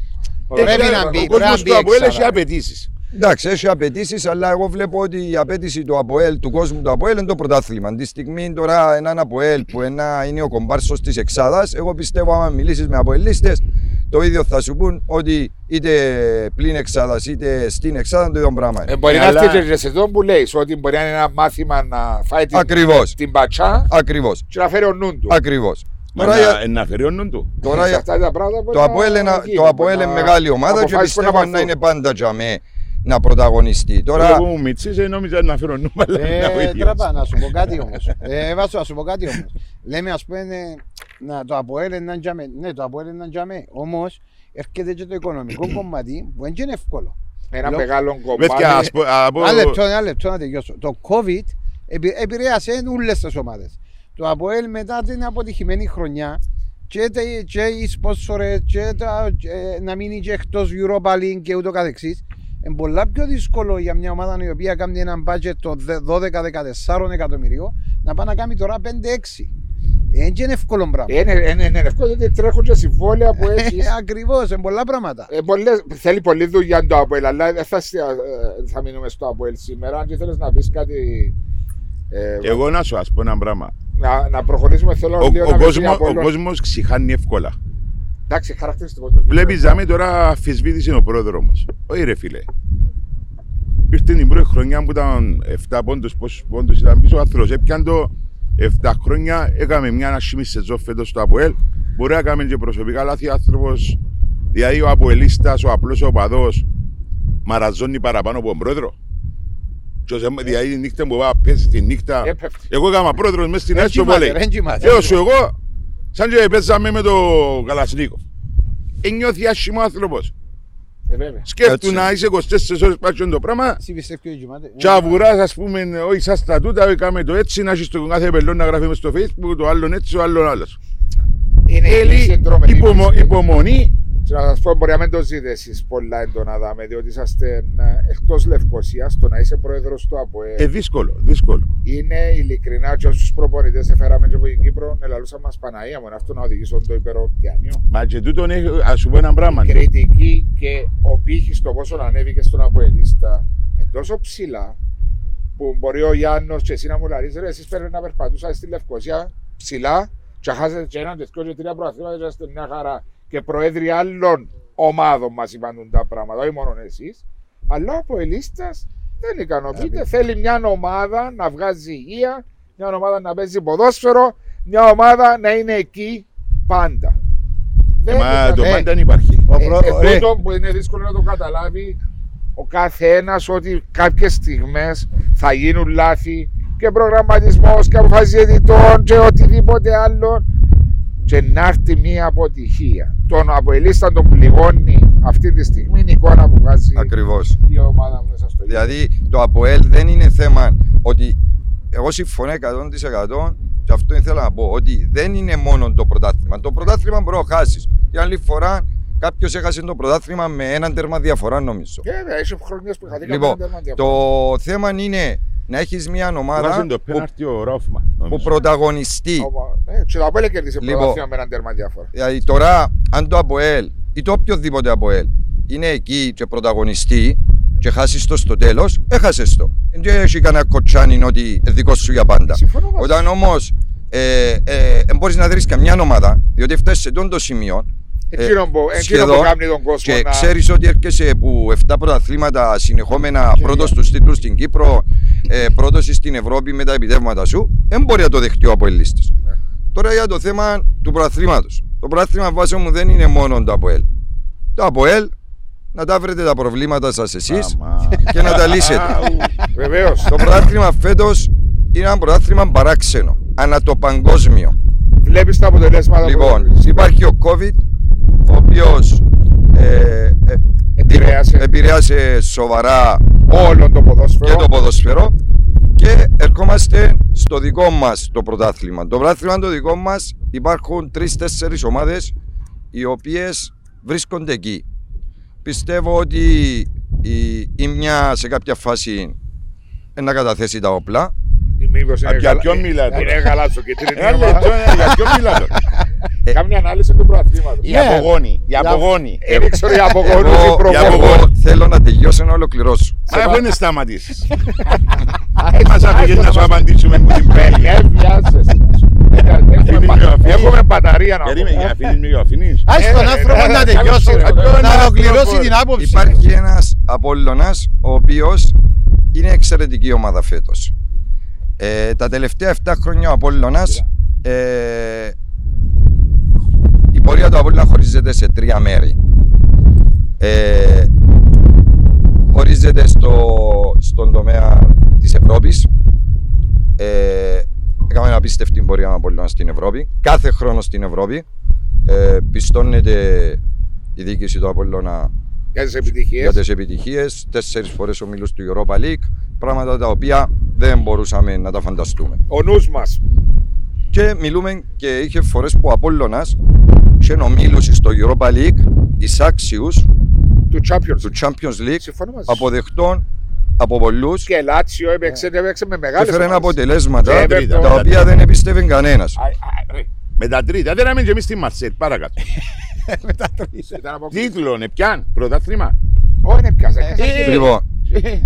Πρέπει Έχει- να μπει, Ο πρέπει κόσμος να μπει του Αποέλ εξάδα. έχει απαιτήσεις. Εντάξει, έχει απαιτήσεις, αλλά εγώ βλέπω ότι η απέτηση του Αποέλ, του κόσμου του Αποέλ είναι το πρωτάθλημα. Τη στιγμή τώρα έναν Αποέλ που ένα είναι ο κομπάρσος της Εξάδας, εγώ πιστεύω άμα μιλήσεις με Αποελίστες, το ίδιο θα σου πούν ότι είτε πλην Εξάδας είτε στην Εξάδα το ίδιο πράγμα είναι. Ε, μπορεί Ε, να αλλά- έρθει και σε αυτό που λέει ότι μπορεί να είναι ένα μάθημα να φάει την, Ακριβώς. την πατσά Ακριβώς. και να φέρει ο νου του. Ακριβώς. Μα Τώρα, να- για- ε, Να φέρει ο νου του. τώρα Σε για- αυτά τα πράγματα μπορεί το να Αποέλ είναι- γίνει, το μπορεί Αποέλ είναι να μεγάλη ομάδα και αποφάσεις που πιστεύω να πάρθουν. είναι πάντα για μέ να πρωταγωνιστεί. Τώρα Τώρα, που μου μίτσισε νόμιζα να φέρω νου, αλλά είναι ο Ε, ίδιος. τραπά, να σου πω κάτι όμως. Ε, Βάσο, να σου πω κάτι όμως. Λέμε ας πούμε, ε, να, το Αποέλ είναι τζαμέ. Ναι, το Αποέλ είναι τζαμέ. Όμως, έρχεται και το οικονομικό κομμάτι που δεν είναι εύκολο. Ένα Λο- μεγάλο Παιδιά, κομμάτι. ας πω- από- Ένα λεπτό, ένα λεπτό να τελειώσω. Το COVID επη- επηρέασε όλες τις ομάδες. Το Αποέλ μετά την αποτυχημένη χρονιά και, τε- και οι σπόσορες και, τα, και να μείνει και εκτός Europa League και ούτω καθεξής είναι πολλά πιο δύσκολο για μια ομάδα η οποία κάνει ένα budget των 12-14 εκατομμυρίων να πάει να κάνει τώρα 5-6. Δεν είναι εύκολο πράγμα. Είναι, είναι, είναι εύκολο ότι τρέχουν και συμβόλαια που έχεις. Ακριβώς, είναι πολλά πράγματα. Ε, πολλές, θέλει πολλή δουλειά το Αποέλ, αλλά δεν θα, σ- ε, θα μείνουμε στο Αποέλ σήμερα. Αν και θέλεις να πεις κάτι. Ε, Εγώ να σου ας πω ένα πράγμα. να, να προχωρήσουμε, θέλω Ο, λίγο ο, να πει κόσμο, Απόλλων. ο κόσμος ξηχάνει εύκολα. Εντάξει, χαρακτηριστικό. του Βλέπεις Κύπρου. ζάμε τώρα αφισβήτησε ο πρόεδρο μας. Όχι ρε φίλε. Ήρθε την πρώτη χρονιά που ήταν 7 πόντους, πόσους πόντους ήταν πίσω ο άνθρωπος. Έπιαν το 7 χρόνια, έκαμε μια ανασχήμη σεζόν φέτος στο ΑΠΟΕΛ. Μπορεί να κάνουμε και προσωπικά λάθη ο άνθρωπος. Δηλαδή ο Αποελίστας, ο απλός οπαδός, μαραζώνει παραπάνω από τον πρόεδρο. Και ως εμ- Δηλαδή η νύχτα που πάει πέσει τη νύχτα. Έπεφτε. Εγώ έκανα πρόεδρος μέσα στην Δεν έτσι στο κοιμάται, βόλεϊ. δεν κοιμάται. Λέω σου εγώ, σαν και παίζαμε με το Καλασνίκο. Ένιωθει άσχημο ο άνθρωπος. Ε, βέβαια. Σκέφτου Έτσι. να είσαι 24 ώρες πάλι το πράγμα Εσύ πιστεύεις ότι κοιμάται. και αβουράς ας πούμε όχι σαν στατούτα, όχι κάμε το έτσι να έχεις το κάθε πελόν να γράφει μες στο facebook, το άλλον έτσι, το άλλον άλλος. Είναι η Θέλει συνδρομητική υπομο, σχέση. υπομονή Και να σας πω, μπορεί να μην το ζείτε εσείς πολλά έντονα δάμε, διότι είσαστε εκτός Λευκοσίας. Το να είσαι πρόεδρος του ΑΠΟΕ ε, δύσκολο, δύσκολο. είναι ειλικρινά και όσους προπονητές έφεραμε και από την Κύπρο, ελαλούσα μας Παναία μου, αυτό να οδηγήσουν το υπεροκεάνιο. Μα και τούτον έχει, ας σου πω ένα πράγμα. Κριτική και ο πύχη το πόσο ανέβηκε στον ΑΠΟΕΛίστα είναι τόσο ψηλά που μπορεί ο Γιάννος και εσύ να μου λαρείς ρε, εσείς πρέπει να περπατούσατε στη Λευκοσία ψηλά και χάσετε και έναν, και δυο και τρία προαθλήματα και είστε μια χαρά και προέδροι άλλων ομάδων μας είπαν τα πράγματα, όχι μόνο εσείς αλλά ο Αποελίστας δεν ικανοποιείται, θέλει μια ομάδα να βγάζει υγεία μια ομάδα να παίζει ποδόσφαιρο μια ομάδα να είναι εκεί πάντα. Ε, μα το ικανοποιείται. πάντα δεν υπάρχει. Ο Ε, προ- ε, ρε, τούτο που είναι δύσκολο να το καταλάβει ο καθένα ότι κάποιες στιγμές θα γίνουν λάθη και προγραμματισμός και αποφάσεις διαιτητών και οτιδήποτε άλλο. Και να έρθει μια αποτυχία. Τον Αποελίστα τον πληγώνει αυτή τη στιγμή η εικόνα που βγάζει ακριβώς. η ομάδα μέσα στο γήπεδο. Δηλαδή το ΑΠΟΕΛ δεν είναι θέμα ότι εγώ συμφωνώ 100% και αυτό ήθελα να πω ότι δεν είναι μόνο το πρωτάθλημα. Το πρωτάθλημα μπορεί να χάσεις. Για άλλη φορά κάποιος έχασε το πρωτάθλημα με έναν τέρμα διαφορά νομίζω. Ε, Βέβαια, έχει χρονιές που χαθήκαμε Λοιπόν, ένα τέρμα το θέμα είναι να έχεις μια ομάδα Βάζει το που, πέναρτι ο Ράουφμαν. που νομίζω. πρωταγωνιστεί. Διαφορά. Ε, Και το Αποέλ κέρδισε Λοιπόν. πρωτάθλημα με ένα τέρμα διαφορά. Δηλαδή τώρα, αν το ΑΠΟΕΛ ή το οποιοδήποτε ΑΠΟΕΛ είναι εκεί και πρωταγωνιστεί και χάσει το στο τέλος, έχασε το. Δεν έχει κανένα κοτσάνι ότι δικό σου για πάντα. Συμφωνώ μαζί Όταν όμως ε, ε, δεν μπορείς να δεις καμιά ομάδα, διότι φτάσει σε τόντο σημείο. ε, Εκείνο που- εκείνο σχεδόν, που κάνει τον κόσμο και να- ξέρεις ότι έρχεσαι που 7 πρωταθλήματα συνεχόμενα πρώτος στους τίτλους στην Κύπρο, ε, πρώτος στην Ευρώπη με τα επιτεύγματα σου, δεν μπορεί να το δεχτεί ο Αποελίστη. Ναι. Τώρα για το θέμα του πρωταθλήματο. Το πρωτάθλημα βάσο μου δεν είναι μόνο το Αποέλ. Το Αποέλ να τα βρείτε τα προβλήματα σας εσείς Αμά. και να τα λύσετε. Βεβαίως. το πρωτάθλημα φέτος είναι ένα πρωτάθλημα παράξενο. Ανά το παγκόσμιο. Βλέπεις τα αποτελέσματα. που Λοιπόν, βλέπεις. υπάρχει ο COVID, ο οποίος ε, ε, Επηρέασε. επηρέασε σοβαρά όλο το ποδόσφαιρο. και το ποδοσφαιρό και ερχόμαστε στο δικό μας το πρωτάθλημα. Το πρωτάθλημα το δικό μας υπάρχουν τρεις-τέσσερις ομάδες οι οποίες βρίσκονται εκεί. Πιστεύω ότι η, η μια σε κάποια φάση ε, να καταθέσει τα όπλα. Ή μήπως είναι Α, για καλά- ποιον μιλάτε? Είναι καλά στο κίτρινο. Ένα λεπτό, ε, για ποιο μιλάτε. Κάμια ανάλυση του προαθλήματο. Η Ναι. απογόνη. Η Για- απογόνη. Δεν ξέρω για απογόνους ή Εγώ, προγόνους. εγώ θέλω να τελειώσω να ολοκληρώσω. Μα αφού είναι σταματήσεις. Μας αφήγες να σου απαντήσουμε που την παίρνει. Ε, βιάζεσαι. Έχουμε Αφήνεις πα- με ο αφήνεις. Έχουμε μπαταρία να Περίμενε, πούμε. αφήνεις με ο αφήνεις. Ας Ε, τον ε, άνθρωπο ε, να ε, τελειώσει, ε, ρε. ε, να ε, ολοκληρώσει ε, την άποψη. Υπάρχει ένας Απόλλωνας ο οποίος είναι εξαιρετική ομάδα φέτος. Ε, τα τελευταία 7 χρόνια ο Απόλλωνας ε, η πορεία του Απόλλωνα χωρίζεται σε τρία μέρη. Ε, χωρίζεται στο, στον τομέα της Ευρώπης. Ε, έκαμε μια απίστευτη πορεία με Απόλλωνας στην Ευρώπη. Κάθε χρόνο στην Ευρώπη. Ε, πιστώνεται η διοίκηση του Απόλλωνα Για τις για επιτυχίες. τις επιτυχίες, τέσσερις φορές ομίλους του Europa League, πράγματα τα οποία δεν μπορούσαμε να τα φανταστούμε. Ο νους μας. Και μιλούμε και είχε φορές που ο Απόλλωνας και ομίλους στο Europa League εισάξιους Του Champions. του Champions League Συμφωνώ μαζί σου. αποδεχτών από πολλούς Και Λάτσιο έπαιξε, έπαιξε με και μεγάλες έφερε ομάδες. αποτελέσματα Και Everton. τα οποία δεν εμπίστευε κανένας. Α, α, ρε. Με τα τρίτα. Δεν άμενε και εμείς στη Μαρσέλ. Παρακάτω. Ήταν από- Τίτλο, ναι, πιάν. Πρωτάθλημα. Όχι, είναι πιάσα. Ε, Λοιπόν, Ε,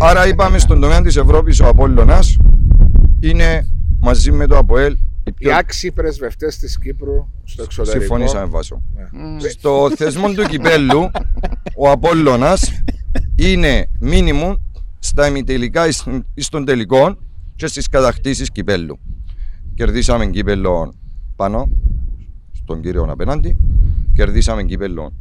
άρα είπαμε στον τομέα της Ευρώπης ο Απόλλωνας είναι μαζί με το ΑΠΟΕΛ η Οι πιο... άξιοι πρεσβευτές της Κύπρου στο εξωτερικό. Συμφωνήσαμε βάσο. Ναι. Στο θεσμό του κυπέλου, ο Απόλλωνας είναι μίνιμουμ στα ημιτελικά εις εις των τελικών και στις κατακτήσεις κυπέλου. Κερδίσαμε κύπελο πάνω στον κύριο απέναντι, κερδίσαμε κύπελο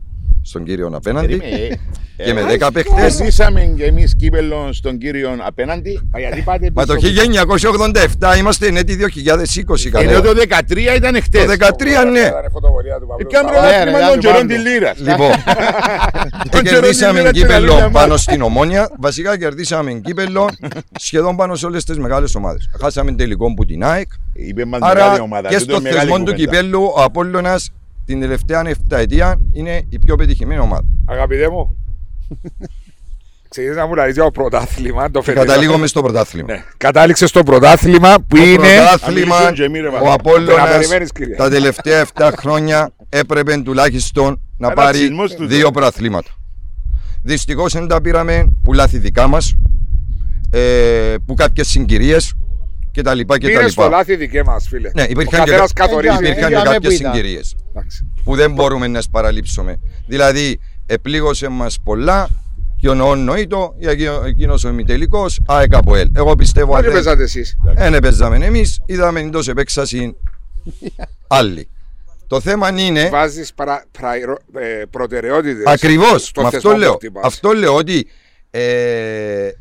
στον κύριο απέναντι περίμενε, ε, και με ε, 10 παίχτες. Ζήσαμε και εμείς κύπελλον στον κύριο απέναντι. Μα γιατί πάτε Μα το πίσω- 1987 είμαστε έτη 2020 Ενώ καλά. το 13 ήταν χτες. Το 13 ναι. Ήταν φωτοβολία του Παύλου Έκαμε Σαββά. Ναι, ρε, πρωτάθλημα για των του καιρών Παύλου. της Λύρας. Λοιπόν, Τον καιρό κερδίσαμε της Λύρας κύπελο και να πάνω λέμε, στην Ομόνια. Βασικά κερδίσαμε κύπελο σχεδόν πάνω σε όλε τι μεγάλε ομάδε. Χάσαμε τελικό που την ΑΕΚ. Είπε μας μεγάλη Άρα ομάδα. και τούτο στο μεγάλη θεσμό του κουβέντα. κυπέλου ο Απόλλωνας την τελευταία 7 ετία είναι η πιο πετυχημένη ομάδα. Αγαπητέ μου, ξεκίνησε να μου λέει για το πρωτάθλημα. Το Και φετινό. καταλήγουμε στο πρωτάθλημα. Ναι. Κατάληξες στο πρωτάθλημα που Το είναι. πρωτάθλημα, Αμιλήσουν και εμείς, ρε, ο βάζω. Να Απόλλωνας περιμένεις, κύριε. τα τελευταία 7 χρόνια έπρεπε τουλάχιστον να Ένα πάρει τσισμός του δύο τώρα. πρωταθλήματα. Δυστυχώς δεν τα πήραμε που λάθη δικά μας, ε, που κάποιες συγκυρίες και τα λοιπά και τα Είναι στο λοιπά. λάθη δικέ μας, φίλε. Ναι, Ο υπήρχαν και, καθένας καθορίζει. Έγινε, υπήρχαν και έγινε κάποιες που ήταν. συγκυρίες Εντάξει. που δεν μπορούμε να παραλείψουμε. Δηλαδή, επλήγωσε μας πολλά και ο νοήτο για εκείνος ο ημιτελικός ΑΕΚ από ελ. Εγώ πιστεύω Πότε αν δεν παίζατε εσείς. δεν έπαιζαμε εμείς, είδαμε εντός επέξαση άλλοι. Το θέμα είναι Βάζεις παρα- πραϊρο- ε, προτεραιότητες. Ακριβώς, στο με θεσμό αυτό που λέω. χτυπάς. Αυτό λέω ότι ε, η- η- η-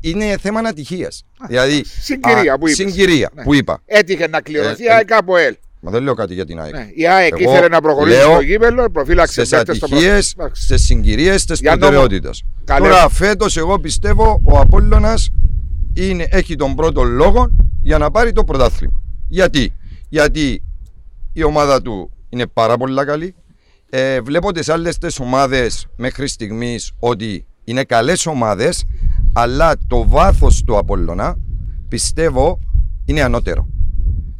είναι θέμα ατυχία. Δηλαδή, συγκυρία που είπες. Συγκυρία Ναι. που είπα. Έτυχε να κληρωθεί η Ε, ΑΕΚ από ελ. Μα δεν λέω κάτι για την ΑΕΚ. Ναι, Η ΑΕΚ Εγώ ήθελε να προχωρήσει λέω στο γήπεδο, προφύλαξε Στις παίκτες στο ατυχίες, πρωτάθλημα. Εντάξει. στι συγκυρίες, στι Για νόμο. προτεραιότητε. Καλέ. Τώρα φέτος, εγώ πιστεύω ο Απόλλωνας είναι, έχει τον πρώτο λόγο για να πάρει το πρωτάθλημα. Γιατί, Γιατί η ομάδα του είναι πάρα πολύ καλή. Ε, βλέπω τις άλλες ομάδες μέχρι στιγμής ότι είναι καλές ομάδες, αλλά το βάθος του Απόλλωνα πιστεύω είναι ανώτερο.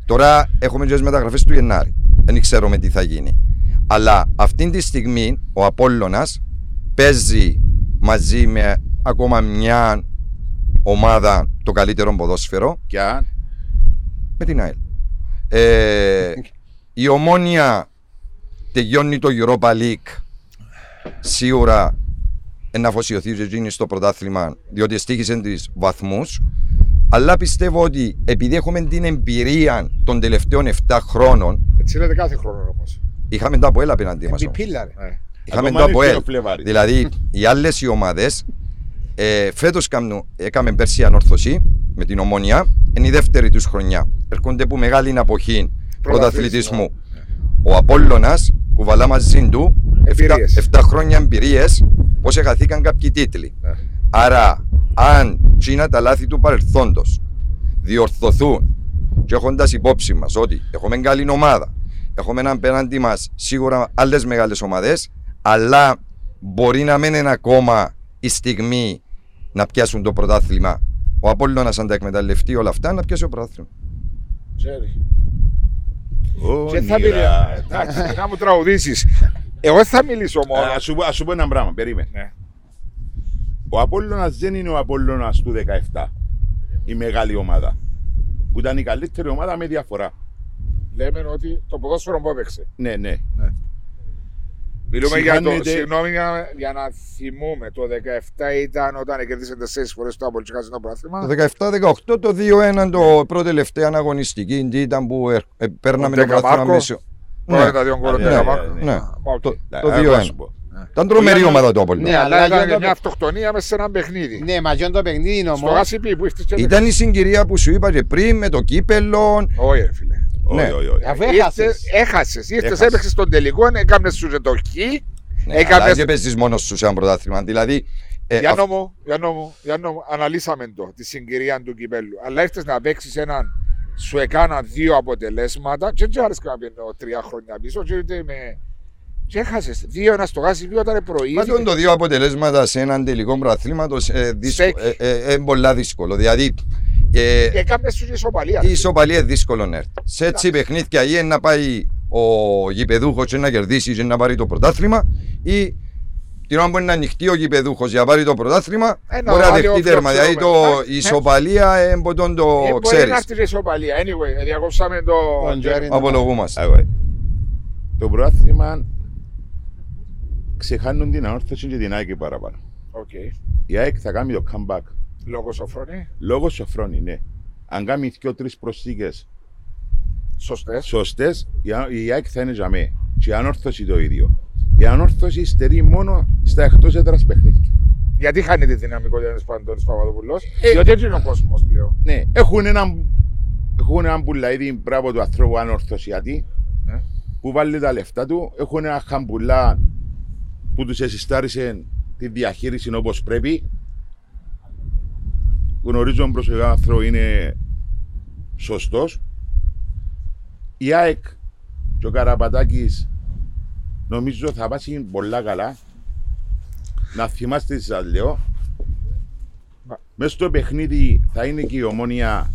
Τώρα έχουμε και τις μεταγραφές του Γενάρη. Δεν ξέρουμε τι θα γίνει. Αλλά αυτή τη στιγμή ο Απόλλωνας παίζει μαζί με ακόμα μια ομάδα το καλύτερο ποδόσφαιρο Και αν με την ΑΕΛ. Ε, η ομόνια τελειώνει το Europa League σίγουρα να αφοσιωθεί και εκείνη στο πρωτάθλημα διότι στήχησε τις βαθμούς αλλά πιστεύω ότι επειδή έχουμε την εμπειρία των τελευταίων 7 χρόνων Έτσι λέτε κάθε χρόνο όμω. είχαμε το Αποέλ απέναντί μας. όμως. Επιπίλα, ρε. Είχαμε Ακόμα το είναι και Αποέλ. ο Φλεβάρης. Δηλαδή, οι άλλες οι ομάδες ε, φέτος έκαμε πέρσι ανόρθωση με την ομόνια. Είναι η δεύτερη τους χρονιά. Έρχονται από μεγάλη αποχή πρωταθλητισμού. Ο Απόλλωνας κουβαλά μαζί του Εμπειρίες. 7 χρόνια εμπειρίες πώς εγαθήκαν κάποιοι τίτλοι. Ναι. Άρα, αν τσίνα τα λάθη του παρελθόντος διορθωθούν και έχοντας υπόψη μας ότι έχουμε καλή ομάδα, έχουμε έναν απέναντι μας σίγουρα άλλες μεγάλες ομάδες, αλλά μπορεί να μένει ακόμα η στιγμή να πιάσουν το πρωτάθλημα. Ο Απόλλωνας αν τα εκμεταλλευτεί όλα αυτά να πιάσει το πρωτάθλημα. Ξέρει. Και θα μιλήσω. όνειρα. Εντάξει, να μου τραγουδήσεις. Εγώ δεν θα μιλήσω Ε, μόνος. Ας σου πω- ας σου πω ένα πράγμα, περίμενε. Ναι. Ο Απόλλωνας δεν είναι ο Απόλλωνας του 17. Η μεγάλη ομάδα. Που ήταν η καλύτερη ομάδα με διαφορά. Λέμε ότι το ποδόσφαιρο που έπαιξε. Ναι, ναι. Μιλούμε για το. Συγχάνεται- Συγγνώμη για, για να θυμούμε. Το 17 ήταν όταν κερδίσε 4 φορές το Απόλυτο χάσει το πρόθυμα. Το 17-18 το 2-1 το πρώτο τελευταίο αγωνιστική τι ήταν που ε, ε, παίρναμε το Ντεκαμάρκο. πρωτάθλημα μέσω. Τώρα Ναι, τα δύο γκολ ναι, του ναι, Καμάκου. ναι. ναι. Οκ. Το, Ναι, το εγώ να 2-1. σου πω. Ήταν τρομερή Ήταν- ομάδα το Απόλλωνα. Ναι, Αλλά αλλά ήταν για το- μια αυτοκτονία μέσα σε ένα παιχνίδι. Ναι, μα γιον το παιχνίδι Στο όμως. γάσιπι που ήρθε. Ήταν η συγκυρία που σου είπα και πριν με το κύπελο. Όχι, ρε φίλε. Όχι, Ναι. όχι, όχι. Αφού έχασες. Έχασε. Ήρθε, Έχασες. έπαιξε στον τελικό, έκανε σου το χ. Ναι, Έκαμε- αλλά δεν παίζεις μόνος σου σε ένα πρωτάθλημα. Δηλαδή, ε, Για αυ- νόμο, για νόμο, για νόμο, αναλύσαμε το, τη συγκυρία του κυπέλου. Αλλά ήρθε να παίξει έναν, σου έκανα δύο αποτελέσματα και δεν άρεσε να πιένω τρία χρόνια πίσω και ούτε με... Και έχασες δύο ένα στο γάσι, δύο όταν πρωί. Μα το δύο αποτελέσματα σε έναν τελικό πρωταθλήματο ε, δύσκο- Στέκει. ε, ε, ε, είναι πολύ δύσκολο. Δηλαδή, ε, Έκαμε σου και ισοπαλία. η ισοπαλία είναι δύσκολο να έρθει. Σε έτσι παιχνίδια ή να πάει ο γηπεδούχος και να κερδίσεις και να πάρει το πρωτάθλημα, ή την ώρα που είναι ανοιχτή ο γηπεδούχος για να πάρει το πρωτάθλημα, Ένα μπορεί να βάλει δεχτεί ο τέρμα. πιο Δηλαδή το, ψηλό. η ισοπαλία ε, ποτόν το Ε, μπορεί ξέρεις. να έρθει και ισοπαλία. Anyway, διακόψαμε το... Τον Τζέρι. Απολογούμαστε. Αγώ, ε. Το πρωτάθλημα ξεχάνουν την ανόρθωση και την ΑΕΚ παραπάνω. Οκ. Η ΑΕΚ θα κάνει το comeback. Λόγω Σοφρόνη. Λόγω Σοφρόνη, ναι. Αν κάνει δύο-τρεις προσθήκες Σωστές. σωστές, η Α- η ΑΕΚ θα είναι για μέ. Και η ανόρθωση το ίδιο. Η ανόρθωση στερεί μόνο στα εκτός έδρας παιχνίδια. Γιατί χάνει τη δυναμικότητα της Παντώνης Παπαδοπουλός. Ε, Διότι έτσι είναι ο κόσμος πλέον. Ναι, έχουν έναν, έχουν έναν πουλαίδι μπράβο του ανθρώπου ανορθωσιατή Ναι. που βάλει τα λεφτά του. Έχουν ένα χαμπουλά που τους εσυστάρισε τη διαχείριση όπως πρέπει. Γνωρίζω τον προσωπικά άνθρωπο είναι σωστός. Η ΑΕΚ και ο Καραπατάκη νομίζω θα πάσει πολλά καλά. Να θυμάστε τις σας λέω. Μέσα στο παιχνίδι θα είναι και η ομόνια.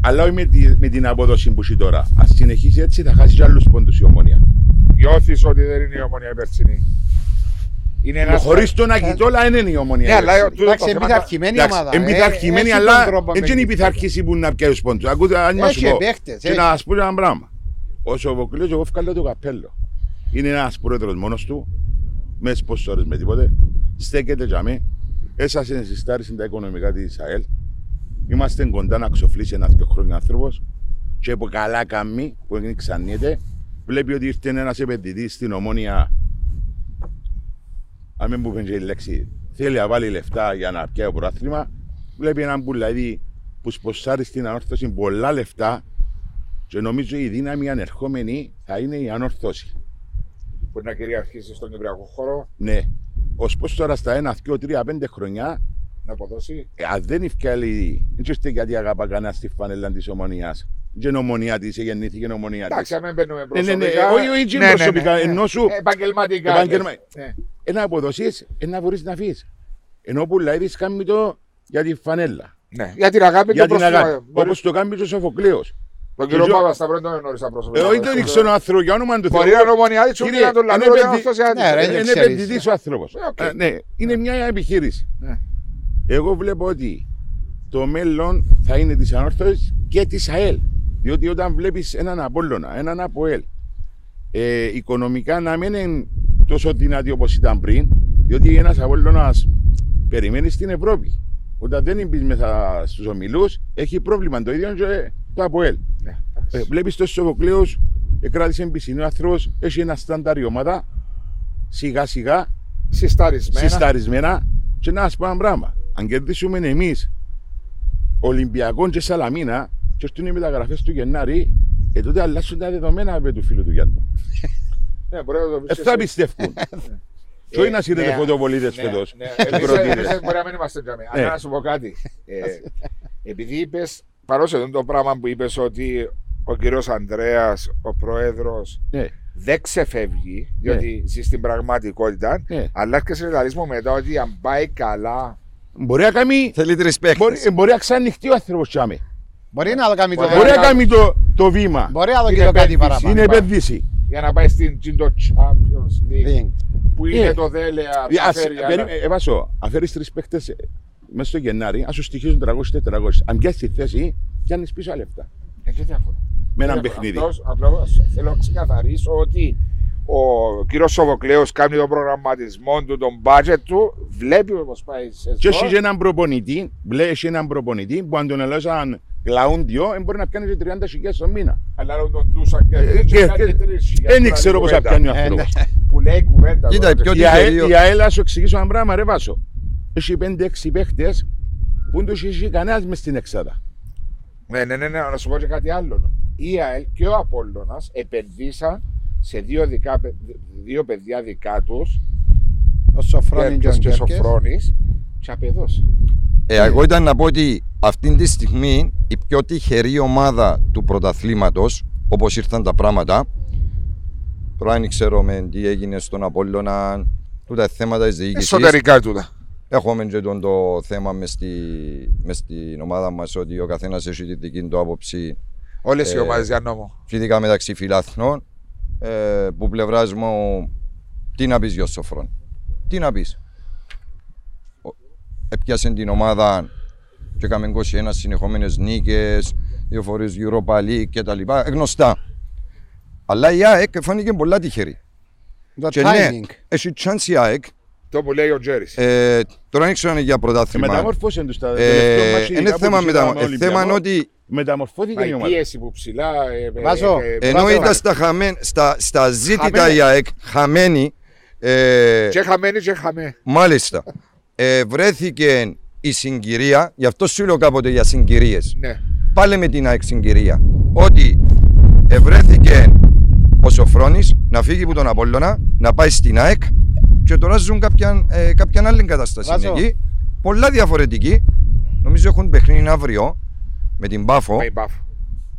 Αλλά όχι με, τη- με την απόδοση που έχει τώρα. Α συνεχίσει έτσι, θα χάσει κι άλλους πόντους η ομόνια. Νιώθεις ότι δεν είναι η ομονία η περσινή; Είναι ένας... Χωρίς τον Ακιτόλα δεν είναι η ομόνια. Ναι, αλλά Εντάξει, τούτο Εντάξει, το θέμα- εμπειθαρχημένη Εντάξει, ομάδα. εμπειθαρχημένη, Ε, έχει αλλά τον τρόπο δεν με είναι η την- πειθαρχήση που να πιάσεις πόντους. Ακούτε, αν μα σου Έχει πω. παίχτες, Και έχει. να σα πω ένα πράγμα. Ο Σοβοκλής, εγώ βγάλω το καπέλο. Είναι ένας πρόεδρος μόνος του, μες σποσόρε με τίποτε. Στέκεται για μέ. Έσασε συστάριση τα οικονομικά της ΑΕΛ. Είμαστε κοντά να ξοφλήσει ένα-δυο χρόνια άνθρωπος. Και από καλά καμί που είναι ξανίεται, βλέπει ότι ήρθε ένας επενδυτής στην ομόνια. Αν μην μου πεις και η λέξη, θέλει να βάλει λεφτά για να πιάει πρωτάθλημα. Βλέπει έναν πουλαδί που σποσάρει στην ανόρθωση πολλά λεφτά και νομίζω η δύναμη ανερχόμενη θα είναι η ανόρθωση. Μπορεί να κυριαρχήσει στον Κυπριακό χώρο, Ναι. Ω πω τώρα στα 1, 2, 3, 5 χρονιά, να αποδώσει. ε, αν δεν ευκαιρία, δεν ξέρετε γιατί αγαπά κανένα στη φανέλα της ομονίας. Δεν είναι ομονία της, γεννήθηκε η ομονία Εντάξει, της. αν δεν μπαίνουμε Ναι, ναι, ναι, προσωπικά. όχι, όχι, όχι προσωπικά, ενώ σου- Επαγγελματικά. Επαγγελμα- Ναι. Ένα αποδοσή, ένα μπορείς να φύγεις. Ενώ που λέει κάνει το για τη φανέλα. Ναι, για την αγάπη Για του την προσωπικού. αγάπη. Όπως το κάνει και ο Σοφοκλέο. Τον κύριο Και εγώ- Παπασταυρό δεν τον γνώρισα προσωπικά. Εγώ δεν τον ήξερα ο άνθρωπο για όνομα του Μπορεί να είναι ομονιάδης, Κύριε, ούτε να τον είναι λαλώ, δεν παιδί- αυτός Ναι, ρε, άντισε. δεν Είναι ξέρεις. επενδυτής ο άνθρωπος. Ε, οκ. Ναι, είναι μια επιχείρηση. Ναι. Εγώ βλέπω ότι το μέλλον θα είναι της Ανόρθωσης και της ΑΕΛ. Διότι όταν βλέπεις έναν Απόλλωνα, έναν ΑΠΟΕΛ, ε, οικονομικά να μην είναι τόσο δυνατή όπως ήταν πριν, διότι ένας Απόλλωνα περιμένει στην Ευρώπη. Όταν δεν μπεις μέσα στους ομιλούς, έχει πρόβλημα. Το ίδιο και το ΑΠΟΕΛ. Ναι, Ε, Βλέπεις το Σοφοκλέο, κράτησε πισινή ο άνθρωπος, έχει ένα στάνταρ η ομάδα. Σιγά σιγά, Συσταρισμένα. συσταρισμένα. Και να σου πω ένα πράγμα. Αν κερδίσουμε εμείς Ολυμπιακό και Σαλαμίνα, και έρθουν οι μεταγραφές του Γενάρη, ε, τότε αλλάσουν τα δεδομένα με του φίλου του Γιάννου. Ναι, μπορεί να το πεις Ε, και θα εσύ. πιστεύουν. Και όχι να σύρετε ναι. φωτοβολίδες Ναι, φέτος. ναι. Εμείς- εμείς μπορεί να μην είμαστε τζαμί. Ναι. Αλλά να σου πω κάτι. Ε, Επειδή είπες, παρόλο σε αυτό το πράγμα που είπες ότι ο κύριος Ανδρέας, ο πρόεδρος, Ναι. δεν ξεφεύγει, διότι ζει στην πραγματικότητα, Ναι. αλλά έρχεσαι να λες μου μετά ότι αν πάει καλά. Μπορεί να κάνει. Θέλει τρεις παίχτε. Μπορεί, ε, μπορεί να ξανοιχτεί ο άνθρωπος τσάμε. Μπορεί να το κάνει το Μπορεί Μπορεί να δώρο. κάνει το, το βήμα. Μπορεί να το Είναι κάνει το κάτι επένδυση, παραπάνω. Είναι επένδυση. Για να πάει στην στην το Champions League League. που είναι Ε, το δέλεα. Ε, θα ας- φέρει, περί- αλλά- ε, Εβάσο, αν φέρει τρει παίχτε μέσα στο Γενάρη, αν σου στοιχίζουν 300-400, αν πιάσεις τη θέση, πιάνεις πίσω λεφτά. Ε, και διαφορά. Με έναν Ε, παιχνίδι. Απλώς, απλώς θέλω να ξεκαθαρίσω ότι ο κύριος Σοβοκλέος κάνει τον προγραμματισμό του, τον budget του, βλέπει πώ πάει σε Και έχει και έναν προπονητή, βλέπει έναν προπονητή που αν τον ελάσαν κλαούντιο, ε, μπορεί να πιάνει και 30 χιλιάδες το μήνα. Αλλά τον Τούσαν και Ε, και και- κάνει και- τρεις χιλιάδες Δεν ξέρω πώς θα κουβέντα. πιάνει ο Ε, άνθρωπος. Που λέει κουβέντα. Κοίτα, τώρα, πιο ρε. Η ΑΕΛ, τυχερίο. η ΑΕΛ, να σου εξηγήσω ένα πράγμα, ρε Βάσο. Έχει 5-6 παίχτες που δεν τους έχει κανένας μες στην εξάδα. Ναι, ναι, ναι, ναι, να σου πω και κάτι άλλο. Η ΑΕΛ και ο Απόλλωνας επενδύσαν σε δύο, δικά, παι- δύο παιδιά δικά τους, Ο Σοφρόνιν και ο και Γκέρκες. Σοφρόνης, και απεδώσει. Ε, εγώ ήταν να πω ότι αυτή τη στιγμή η πιο τυχερή ομάδα του πρωταθλήματος, όπως ήρθαν τα πράγματα, τώρα δεν ξέρω με τι έγινε στον Απόλλωνα, τούτα θέματα της διοίκησης. Εσωτερικά τούτα. Έχουμε και τον το θέμα μες στη, μες στην ομάδα μας ότι ο καθένας έχει τη δική του άποψη Όλες οι Ε, ομάδες για νόμο. φυσικά μεταξύ φιλάθνων. Ε, που πλευράς μου, τι να πεις για Σοφρόν. Τι να πεις; Έπιασε την ομάδα και έκαμε 21 συνεχόμενες νίκες, δύο φορές Europa League κτλ. Ε, γνωστά. Αλλά η ΑΕΚ φάνηκε πολλά τυχερή. Το Και ναι, timing. έχει chance η ΑΕΚ. Το που λέει ο Τζέρι. Ε, τώρα δεν ξέρω αν είναι για Και πρωτάθλημα. μεταμόρφωσε τους τα Ε, τελευταία μάτια, Είναι ειδικά που θέμα τους μετα... είδαμε ε, Ολυμπιακό, θέμα είναι ότι Μεταμορφώθηκε Μα η η ομάδα. πίεση που ψηλά. ε, ε, Βάζω. ε, ε, ενώ βάζω- ήταν στα, χαμέν, στα, στα ζήτητα Χαμένη. η ΑΕΚ χαμένη, ε, Και χαμένη και χαμέ. μάλιστα, ε, βρέθηκε η συγκυρία, γι' αυτό σου λέω κάποτε για συγκυρίες. Ναι. Πάλι με την ΑΕΚ συγκυρία. Ότι ευρέθηκε ο Σοφρόνης να φύγει από τον Απόλλωνα, να πάει στην ΑΕΚ και τώρα ζουν κάποια, ε, κάποια άλλη κατάσταση Βάζω. εκεί. Πολλά διαφορετική. Νομίζω έχουν παιχνίδι αύριο με την Πάφο. Με η μπάφ.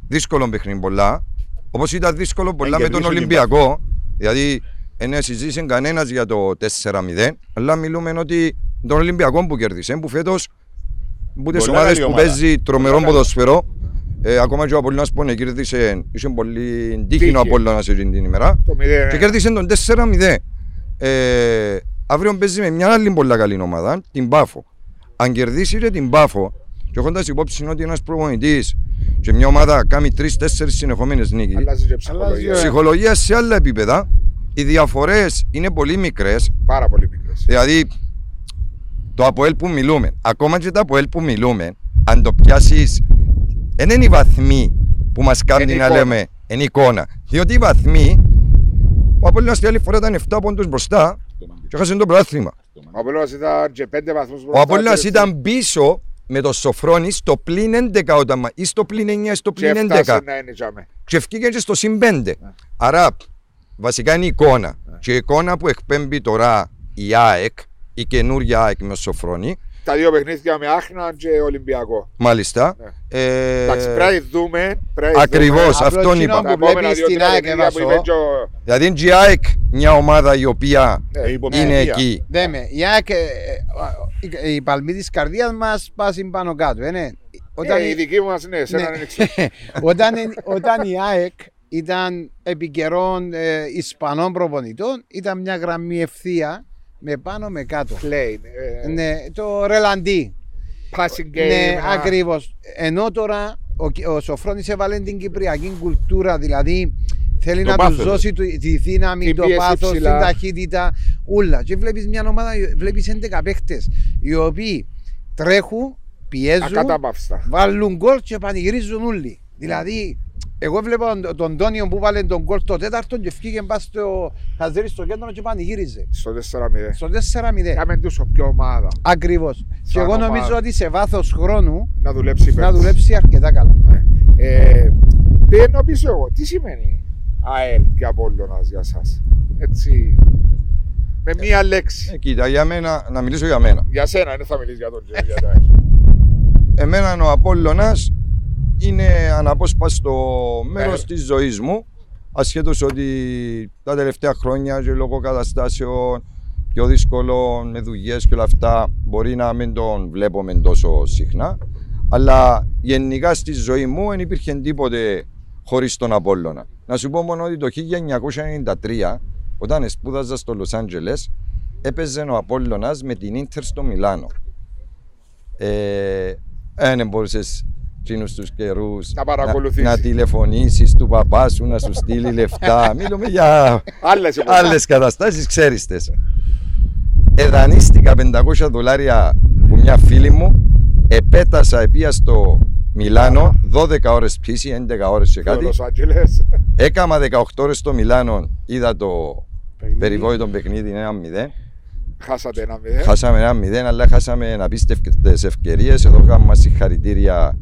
δύσκολο παιχνίδι πολλά. Όπως ήταν δύσκολο πολλά με τον κερδίσει την Ολυμπιακό. Δηλαδή, δεν συζήτησε κανένας για το 4-0. Αλλά μιλούμε ότι τον Ολυμπιακό που κέρδισε, που φέτος που τις Πολλά ομάδες καλή που ομάδα. παίζει τρομερό Πολλά καλή. ποδοσφαιρό. Ε, ακόμα και ο Απολλώνας που ναι, κέρδισε, είχε πολύ τύχη ο Τύχη. Απολλώνας εκείνη την ημέρα. Το μηδέν. Και κέρδισε τον 4-0. Ε, αύριο παίζει με μια άλλη πολύ καλή ομάδα, την Πάφο. Αν κερδίσει και την Πάφο, και έχοντας υπόψη ότι ένας προπονητής και μια ομάδα κάνει τρει-τέσσερι συνεχόμενες νίκες, Αλλάζει και Αλλάζει, ψυχολογία. ε. ψυχολογία σε άλλα επίπεδα, οι διαφορές είναι πολύ μικρές. Πάρα πολύ μικρές. Δηλαδή, το Αποέλ που μιλούμε, ακόμα και το Αποέλ που μιλούμε, αν το πιάσεις, δεν είναι οι βαθμοί που μας κάνει Είναι να εικόνα. λέμε, είναι εικόνα. Διότι οι βαθμοί, ο Αποέλ την άλλη φορά ήταν 7 πόντου μπροστά και έχασε το πρωτάθλημα. Ο Απόλλωνας ήταν και πέντε βαθμούς Ο μπροστά Απόλλωνας και- ήταν πίσω με το Σοφρόνη στο πλήν 11 όταν μα- ή στο πλήν 9 ή στο και πλήν έφτασε 11 να είναι τζάμε. και ευκήκε και στο συν 5. Άρα βασικά είναι η εικόνα. Και η εικόνα που εκπέμπει τώρα η ΑΕΚ, η καινούρια ΑΕΚ με Σοφρόνη, Τα δύο παιχνίδια με Άχνα και Ολυμπιακό. μάλιστα. Ναι. Ε, Εντάξει, πρέπει να δούμε. πρέπει να Ακριβώς, δούμε αυτό Απλώς είπα. εκείνο Τα που επόμενα βλέπεις δύο στην τρία ΑΕΚ παιχνίδια που Εβάσο, είπε και ο- δηλαδή είναι η ΑΕΚ μια ομάδα η οποία Ναι. Ε, υπομονή. είναι Μεσογεία. εκεί. Ναι, με. Η ΑΕΚ, ε, ε, η παλμή της καρδιάς μας πάσει πάνω κάτω. Είναι. Όταν, Ε, η δική μας, ναι, σε Ναι. έναν εξή. όταν, όταν η ΑΕΚ ήταν επί καιρών ε, Ισπανών προπονητών, ήταν μια γραμμή ευθεία με πάνω με κάτω. Lane. ε, Ναι, το ρελαντί. Passing game. Ναι, ένα- ακριβώς. Ενώ τώρα ο, ο Σοφρόνης έβαλε την κυπριακή κουλτούρα, δηλαδή θέλει Το να τους πάθος. δώσει τη, τη δύναμη, Την το πίεση πάθος, την ψηλά. ταχύτητα, ούλα. Και βλέπεις μια ομάδα, βλέπεις 11 παίχτες οι οποίοι τρέχουν, πιέζουν, Ακατάπαυστα. βάλουν γκολ και πανηγυρίζουν όλοι. Δηλαδή, εγώ βλέπω τον, τον Τόνιο που βάλε τον γκολ το τέταρτο και φύγε μπα στο Χαζέρι στο κέντρο και πανηγύριζε. Στο 4-0. Στο 4-0. Κάμε τους πιο ομάδα. Ακριβώς. Και εγώ ομάδα. νομίζω ότι σε βάθος χρόνου Να δουλέψει υπέρ να της. δουλέψει αρκετά καλά. Ε, τι να πεις εγώ, τι σημαίνει ΑΕΛ και Απόλλωνας για σας; Έτσι, με μία λέξη. Ε, κοίτα, για μένα, να μιλήσω για μένα. Για σένα, δεν θα μιλήσεις για τον Τζέρι, για τα ΑΕΛ. Εμένα ο Απόλλωνας είναι αναπόσπαστο μέρος Ε. της ζωής μου ασχέτως ότι τα τελευταία χρόνια και λόγω καταστάσεων πιο δύσκολο με δουλειές και όλα αυτά μπορεί να μην τον βλέπουμε τόσο συχνά αλλά γενικά στη ζωή μου δεν υπήρχε τίποτε χωρίς τον Απόλλωνα. Να σου πω μόνο ότι το 1993 όταν σπούδαζα στο Λος Άντζελες έπαιζε ο Απόλλωνας με την Ίντερ στο Μιλάνο. Ε, δεν μπορούσες εκείνους τους καιρούς Να παρακολουθήσεις. να, να τηλεφωνήσεις του παπά σου να σου στείλει λεφτά. Μιλούμε για Άλλες εποχές. άλλες καταστάσεις, ξέρεις τες. Εδανίστηκα 500 δολάρια που μια φίλη μου επέτασα επία στο Μιλάνο 12 ώρες πίση, 11 ώρες και Στο κάτι. Λος Άντζελες. Έκαμα 18 ώρες στο Μιλάνο, είδα το περιβόητο παιχνίδι 1-0. Χάσατε ένα μηδέν. Χάσαμε ένα μηδέν, αλλά χάσαμε απίστευτες ευκαιρίες. Εδώ κάνουμε συγχαρητήρια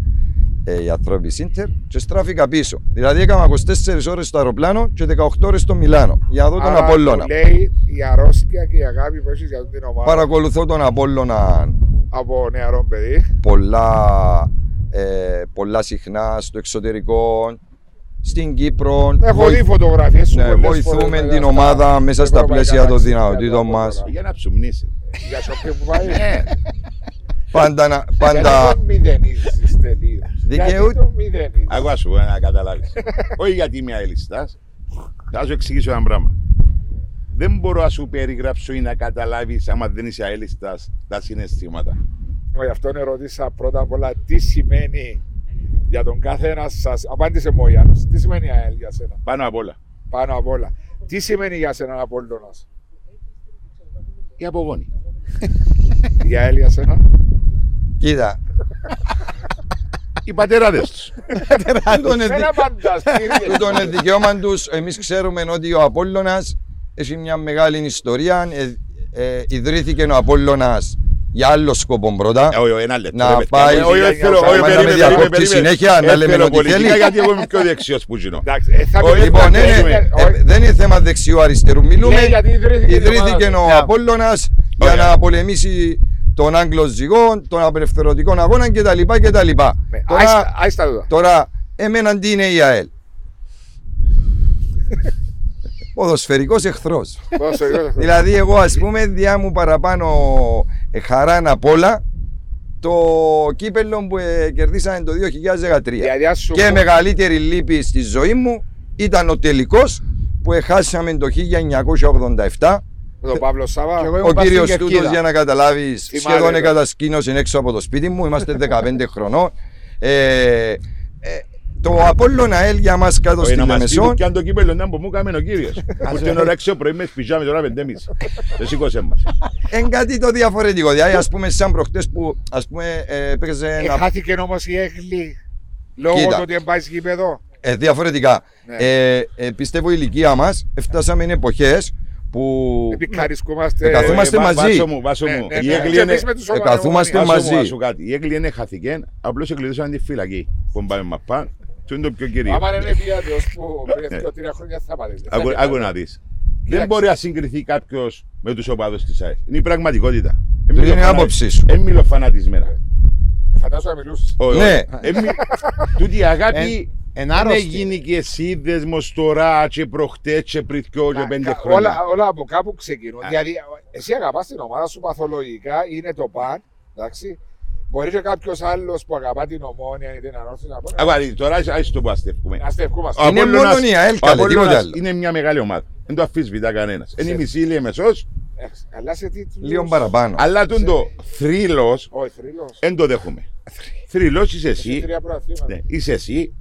ε, οι ανθρώποι Σίντερ και στράφηκα πίσω. Δηλαδή έκανα 24 ώρες στο αεροπλάνο και 18 ώρες στο Μιλάνο για να δω τον Άρα, Απόλλωνα. του λέει η αρρώστια και η αγάπη που έχεις για την ομάδα Παρακολουθώ τον Απόλλωνα από νεαρό παιδί. πολλά, ε, πολλά συχνά στο εξωτερικό, στην Κύπρο. Έχω Βοη- δει φωτογραφίες σου ναι, πολλές βοηθούμε φορές με την αυτά ομάδα μέσα στα ευρωπαϊκά πλαίσια των ταξίδια δυνατοτήτων του μας. Απόλλωνα. Για να ψουμνήσει. Για σοπή που πάει. Πάντα, να- Γιατί πάντα τον μηδενίζεις τελείως. Δικαιούται- Γιατί τον μηδενίζεις. Αγώ σου να καταλάβεις. Όχι γιατί είμαι αελιστάς. Θα σου εξηγήσω ένα πράγμα. Δεν μπορώ να σου περιγράψω ή να καταλάβεις, άμα δεν είσαι αελιστάς, τα συναισθήματα. Γι' αυτό ερωτήσα πρώτα απ' όλα τι σημαίνει για τον κάθε ένα σας. Απάντησε μου ο Γιάννος. Τι σημαίνει ΑΕΛ για σένα; Πάνω απ' όλα. Πάνω απ' όλα. Τι σημαίνει για σένα Απόλλωνας. Η απογόνη. Για ΑΕΛ για σένα; Κοίτα. Οι πατεράδες τους. τούτον είναι δι- Ένα φανταστήριο. τούτον είναι δικαίωμα τους. Εμείς ξέρουμε ότι ο Απόλλωνας έχει μια μεγάλη ιστορία. Ε, ε, ιδρύθηκε ο Απόλλωνας για άλλο σκοπό πρώτα. Όχι, ένα λεπτό. Να ρε παιδιά. πάει- Όχι, όχι, θέλω- Άμα όχι, να περίμενε, με περίμενε, διακόπτει περίμενε. συνέχεια, να Ε, λέμε θέλω ό,τι πολιτικά, θέλει. Γιατί εγώ είμαι πιο δεξιός που γίνω. Εντάξει, ε, θα Όχι, πει- Λοιπόν, θα ναι, πει- ναι, όχι. ε, δεν είναι θέμα δεξιού αριστερού. Μιλούμε. Λέει γιατί ιδρύθηκε η Ιδρύθηκε ομάδα. ο Απόλλωνας για Ωραία. να πολεμήσει τον Άγγλο ζυγό, τον απελευθερωτικό αγώνα κτλ. κτλ. Ναι, Τώρα, άιστα- άιστα τούτα. τώρα, εμένα τι είναι η ΑΕΛ; Ποδοσφαιρικός εχθρός. Πόσο γρήγορα. δηλαδή εγώ ας πούμε διά μου παραπάνω ε, χαρά απ' όλα το κύπελλο που ε, κερδίσαμε το 2013. Δηλαδή, ας σου Και πω- μεγαλύτερη λύπη στη ζωή μου ήταν ο τελικός που χάσαμε το 1987 Με τον Παύλο Σάβα. Και εγώ ο ήμουν πας κύριος στην τούτος Κερκίδα. για να καταλάβεις Θυμάμαι, σχεδόν ναι. εγκατασκήνωσε έξω από το σπίτι μου. Είμαστε 15 χρονών. Ε, ε, το Απόλλωνα ΑΕΛ για μας κάτω Όχι, στη να μας πει Λεμεσό. που κι αν το κύπελο να που μου κάμε ο κύριος. Που την ώρα έξω πρωί με σπιζάμε τώρα πεντέμις. Δεν σηκώσε μας. Εν κάτι το διαφορετικό. Δηλαδή, ας πούμε, σαν προχτές που ας πούμε, ε, παίξε Ε, ένα. Χάθηκε όμως η έγκλη. Λόγω Κοίτα. του ότι δεν πάει γήπεδο. Ε, διαφορετικά. Ναι. Ε, ε, πιστεύω η ηλικία μας φτάσαμε εποχές που. Επικαρισκούμαστε. Ε, καθόμαστε Ε, βά- μαζί. Βάσο μου, βάσο Ναι, μου. ναι, Η ναι. έγκλη Και είναι... εμείς με τους ε, καθούμαστε ομονιούς. Βάσο μου, μαζί. να σου κάτι. Η έγκλη είναι χαθήκε, απλώς εκλειδώσαν τη φυλακή. Που πάμε μαπά. Τι είναι το πιο κυρίως. Άμα είναι διάδειος που πριν δύο-τρία χρόνια θα πάτε. Άκου- Άκου να δεις. Δεν Κοίταξε. μπορεί να συγκριθεί κάποιος με τους οπαδούς της ΑΕΣ. Είναι η πραγματικότητα. είναι η άποψή σου. Δεν μιλώ φανατισμένα. Φαντάζομαι να μιλούσες. Όχι, Ναι. όχι. Εν μι- Τούτη η αγάπη Εν δεν άρρωστη. έγινε και εσύ δεσμος τώρα και προχτές και πριν δυο και Κα- πέντε κα- χρόνια. Όλα, όλα από κάπου ξεκινούν. Δηλαδή, εσύ αγαπάς την ομάδα σου παθολογικά, είναι το παν, εντάξει. Μπορεί και κάποιος άλλος που αγαπά την ομόνια ή την ανόρθωση να μπορεί. Αβάρι, τώρα ας το που αστεύουμε. Να στευκούμαστε. Ο Είναι Απόλλωνας- μόνο η ΑΕΛ, ο καλέ, τίποτε Απόλλωνας άλλο. Είναι μια μεγάλη ομάδα. Δεν το αφισβητά κανένας. Είναι η μισή ηλία μεσός, Ε, Αλλά σε τίτλους. Λίγο παραπάνω. αλλά τον το θρύλος Όχι, θρύλος. δεν το δέχομαι. Θρύλος είσαι εσύ, Τρία πρωταθλήματα. ναι, είσαι εσύ,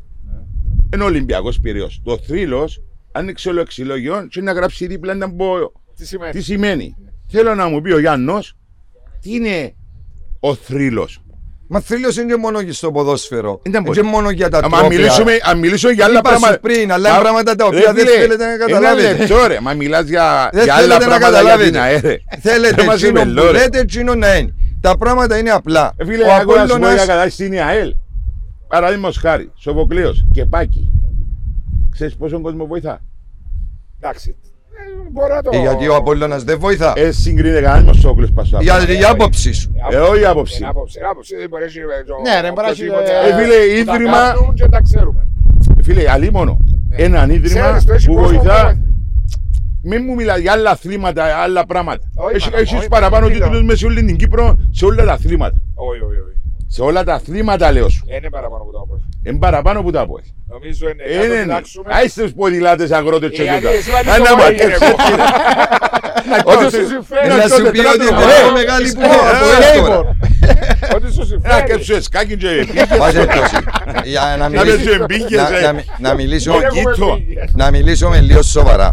είναι ο Ολυμπιακός πυραιός. Το θρύλος άνοιξε όλο εξυλόγιο και να γράψει δίπλα να πω Τι σημαίνει; τι σημαίνει; Θέλω να μου πει ο Γιάννος τι είναι ο θρύλος. Μα θρύλος είναι και μόνο και στο ποδόσφαιρο. Ήταν Είναι πώς. και μόνο για τα Άμα τρόπια. μιλήσουμε, αν μιλήσουμε για άλλα Είπα σου πράγματα. πριν, αλλά είναι Μα- πράγματα τα Ρε οποία δεν φίλε, θέλετε να καταλάβετε. Ένα λεπτό ρε, μα μιλάς για, Δεν για άλλα θέλετε να πράγματα για την καταλάβετε. ΑΕΡ. Θέλετε Δεν μας εκείνο είπε που λόρε. λέτε, εκείνο να είναι. Τα πράγματα είναι απλά. Ε, Φίλε, Ο εγώ να σου πω για Απόλλωνας κατάσταση στην ΑΕΛ. Παραδείγματος χάρη, Σοφοκλέος και Πάκη. Ξέρεις πόσο κόσμο βοηθά; Εντάξει. Ε, Μπορώ να το. Ε, Γιατί ο Απόλλωνας δεν βοηθά. Ε, συγκρίνεται κανένας με ο Σόκλος πασά. Για η άποψη σου. Ε, όχι άποψη. Είναι άποψη. Είναι άποψη. Δεν μπορεί να έχει, ε, το- Ναι, ρε, μπορεί να έχει, οποιοδήποτε ε, Ε, φίλε, που τα ίδρυμα- κάνουν και τα ξέρουμε. Φίλε, αλίμονο. Έναν ίδρυμα Ξέρεις, το έχει που κόσμο βοηθά. που- Μην μου μιλάς για άλλα αθλήματα, άλλα πράγματα. Όχι, Έχει- μάνα, Έχεις όχι, παραπάνω μάνα, τίτλους μιλάω. μέσα σε όλη την Κύπρο σε όλα τα αθλήματα. Όχι, όχι, όχι. Σε όλα τα αθλήματα λέω σου. Είναι παραπάνω από το από. Είναι παραπάνω που τα πω. Νομίζω είναι. για να το Είναι. κοιτάξουμε. Άιστε τους ποδηλάτες αγρότες και Ε, τούτα. γιατί εσύ βάλεις Άννα το μα, μάγειρε, και- εγώ. Ό,τι τότε- σου συμφέρει. να Να σου τότε πει τράτο ότι το είναι χώρο. πιο μεγάλη που Ε, είναι από ε, εδώ ε, τώρα. Ό,τι σου Να συμφέρει. κέψω εσκάκι και Πας έτσι. Για να Να μιλήσω- πέσω εμπίγες, να- ε. να μι- να μιλήσω Δεν έχουμε κοίτο. φύγει. να μιλήσουμε λίγο σοβαρά.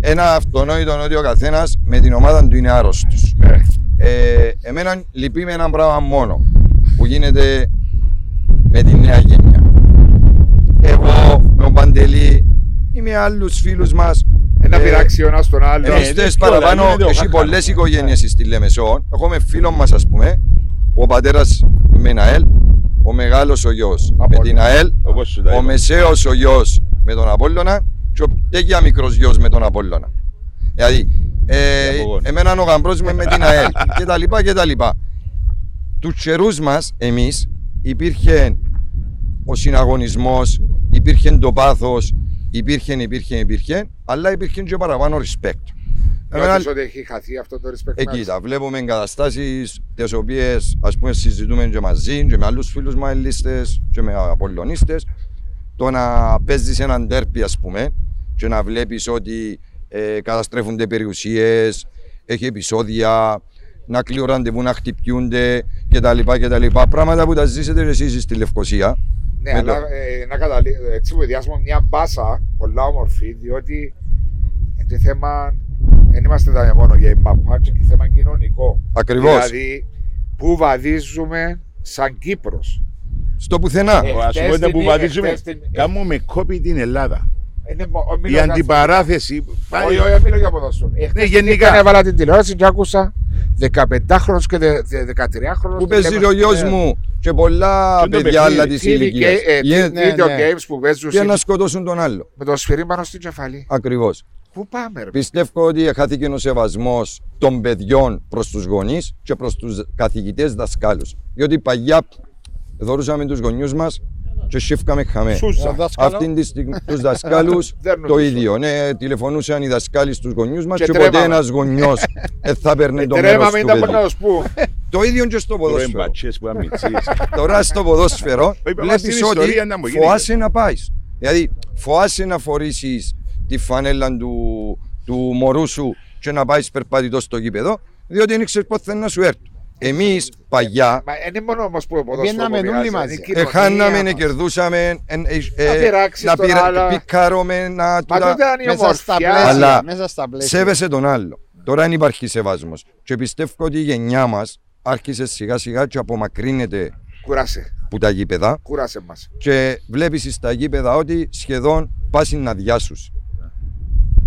Ένα αυτονόητο ότι ο καθένας με την ομάδα του είναι άρρωστος. Ναι. Ε, εμένα λυπεί με ένα πράγμα μόνο που γίνεται με τη νέα γενιά. Εγώ με τον Παντελή ή με άλλους φίλους μας. Ένα πειράξει ο ένας τον άλλο. Ε, Εμείς δεν τες κιόλας, παραπάνω, γίνεται ο έχει χάχαρος. πολλές οικογένειες στη Λεμεσό. Εγώ με φίλος μας ας πούμε, ο πατέρας με την ΑΕΛ, ο μεγάλος ο γιος με Απόλλωνα. την ΑΕΛ, Όπως σου τα ο είπα. μεσαίος ο γιος με τον Απόλλωνα και ο τέτοια μικρός γιος με τον Απόλλωνα. Δηλαδή, ε, Για απογόνους. εμένα ο γαμπρός μου με την ΑΕΛ και τα λοιπά και τα λοιπά. Τους καιρούς μας, εμείς, υπήρχε ο συναγωνισμός, υπήρχε το πάθος, υπήρχε, υπήρχε, υπήρχε, αλλά υπήρχε και παραπάνω respect. Εμένα- Νιώθεις ότι έχει χαθεί αυτό το respect Εκεί μας. τα βλέπουμε εγκαταστάσεις τις οποίες ας πούμε συζητούμε και μαζί και με άλλους φίλους μαϊλίστε και με απολωνίστε. Το να παίζεις έναν τέρπι, ας πούμε, και να βλέπεις ότι ε, καταστρέφονται περιουσίες, έχει επεισόδια, να κλείω ραντεβού να χτυπιούνται κτλ. κτλ. Πράγματα που τα ζήσετε εσείς στη Λευκοσία. Ναι, Με αλλά το- ε, να καταλήξω έτσι που διάσουμε μια μπάσα πολλά όμορφη, διότι είναι το θέμα, δεν είμαστε τα μόνο για η μαπά, και και θέμα κοινωνικό. Ακριβώς. Δηλαδή, πού βαδίζουμε σαν Κύπρος. Στο πουθενά. Ε, Ας χτες πούμε την- που βαδίζουμε, χτες την- κάνουμε κόπη την Ελλάδα. Είναι μο- ο- Η μιλώ για- αντιπαράθεση. πάλι- Όχι, όχι, μιλώ για ποδόσφαιρο. Ε, χτες γενικά. την Έβαλα την τηλεόραση και άκουσα 15χρονος και δε- δε- 13χρονος. Που παίζει ο γιος μου και πολλά Και το παιδιά άλλα παιχνίδι. τη ηλικίας. ε, Ναι, Video ναι. games που παίζουν Και συ- να σκοτώσουν τον άλλο. με το σφυρί πάνω στην κεφαλή. Ακριβώς. Πού πάμε, ρε. Πιστεύω ότι χάθηκε ο σεβασμός των παιδιών προς τους γονείς και προς τους καθηγητές δασκάλους. Διότι παλιά δωρούσαμε τους γονιούς μας και σιφκαμε χαμέ. Σούσα. Ο δάσκαλο. Αυτή τη στιγμή τους δασκάλους Δέρνουν το τους. ίδιο. Ναι, τηλεφωνούσαν οι δασκάλοι στους γονιούς μας Και και, ποτέ τρέμαμε. ένας γονιός δεν θα παίρνει το μέρος Τρέμαμε του ήταν μόνο να παιδιού. σου πω. Το ίδιο και στο Τρώει ποδόσφαιρο. μπατσές που αμυτσίες. Τώρα στο ποδόσφαιρο Είπα μας βλέπεις την ότι ιστορία να μου γίνει. φοάσαι να πάεις. Δηλαδή, φοάσαι να φορήσεις τη φανέλα του, του μωρού σου και να πάεις περπατητός στο γήπεδο, διότι δεν ξέρεις πότε θα να σου έρθει. Εμείς παλιά Μα είναι μόνο όμως που ο ποδόσφαιρος Βγαίναμε που όλοι πειράζει, μαζί. είναι η κοινωνία εχάναμε, μας. κερδούσαμε, εν- ε, ε, πειράξεις να τον πειρα- άλλο. πικάρουμε, να Μα τούτα- τότε ήταν η Μέσα στα ομορφιά. πλαίσια. Αλλά μέσα στα πλαίσια. Σέβεσαι τον άλλο. Τώρα δεν υπάρχει σεβασμός. Και πιστεύω ότι η γενιά μας άρχισε σιγά σιγά και απομακρύνεται Κούρασε, από τα γήπεδα. κούρασε μας. και βλέπεις στα γήπεδα ότι σχεδόν πάσει να διάσου.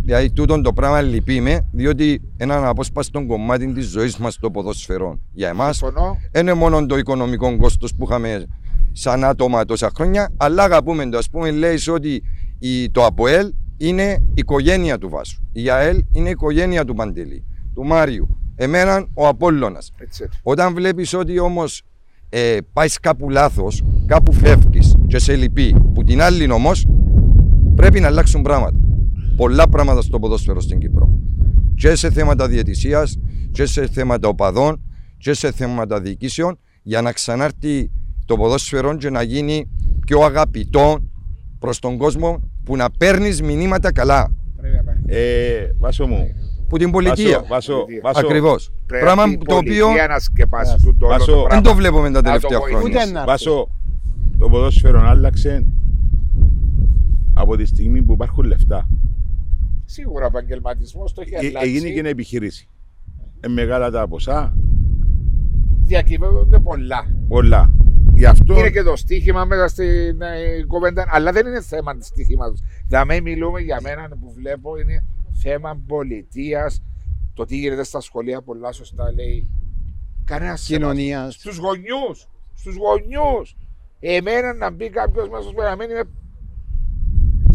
Δηλαδή, τούτο το πράγμα λυπεί με, διότι έναν απόσπαστο κομμάτι της ζωής μας το ποδοσφαιρό. Για εμάς, Συμφωνώ. δεν είναι μόνο το οικονομικό κόστος που είχαμε σαν άτομα τόσα χρόνια, αλλά αγαπούμε το. Α πούμε, λέει ότι η, το ΑΠΟΕΛ είναι η οικογένεια του Βάσου. Η ΑΕΛ είναι η οικογένεια του Παντελή, του Μάριου. Εμένα ο Απόλλωνας. Έτσι, έτσι. Όταν βλέπεις ότι όμως ε, πάεις κάπου λάθος, κάπου φεύγεις και σε λυπεί, που την άλλη όμως πρέπει να αλλάξουν πράγματα. Πολλά πράγματα στο ποδόσφαιρο στην Κύπρο. Και σε θέματα διαιτησίας, και σε θέματα οπαδών, και σε θέματα διοικήσεων, για να ξανάρθει το ποδόσφαιρο και να γίνει πιο αγαπητό προς τον κόσμο που να παίρνεις μηνύματα καλά. Πρέπει να υπάρχει. Ε, Βάσο μου, Που την πολιτεία. Βάσο, Βάσο, Πολιτεία. Βάσο, Ακριβώς. Πρέπει Πράγμα η το οποίο πολιτεία να σκεπάσει το όλο Βάσο, το δεν πράγμα. το βλέπουμε τα Να το τελευταία βοηθήσει. χρόνια. Ούτε να έρθει. Βάσο, το ποδόσφαιρο άλλαξε από τη στιγμή που υπάρχουν λεφτά. Σίγουρα ο επαγγελματισμός το έχει Ε, αλλάξει. Έγινε και ένα επιχείρηση. Ε, μεγάλα τα ποσά, Διακυβεύονται πολλά. πολλά. Γι' αυτό Είναι και το στοίχημα μέσα στην ε, κουβέντα, αλλά δεν είναι θέμα του στοιχήματο. Δηλαδή, μιλούμε για μένα που βλέπω είναι θέμα πολιτείας. Το τι γίνεται στα σχολεία, πολλά σωστά λέει. Κανένας Κοινωνίας. Στους γονιούς. Στους γονιούς. Εμένα να μπει κάποιος μέσα στο σπίτι να μην είμαι.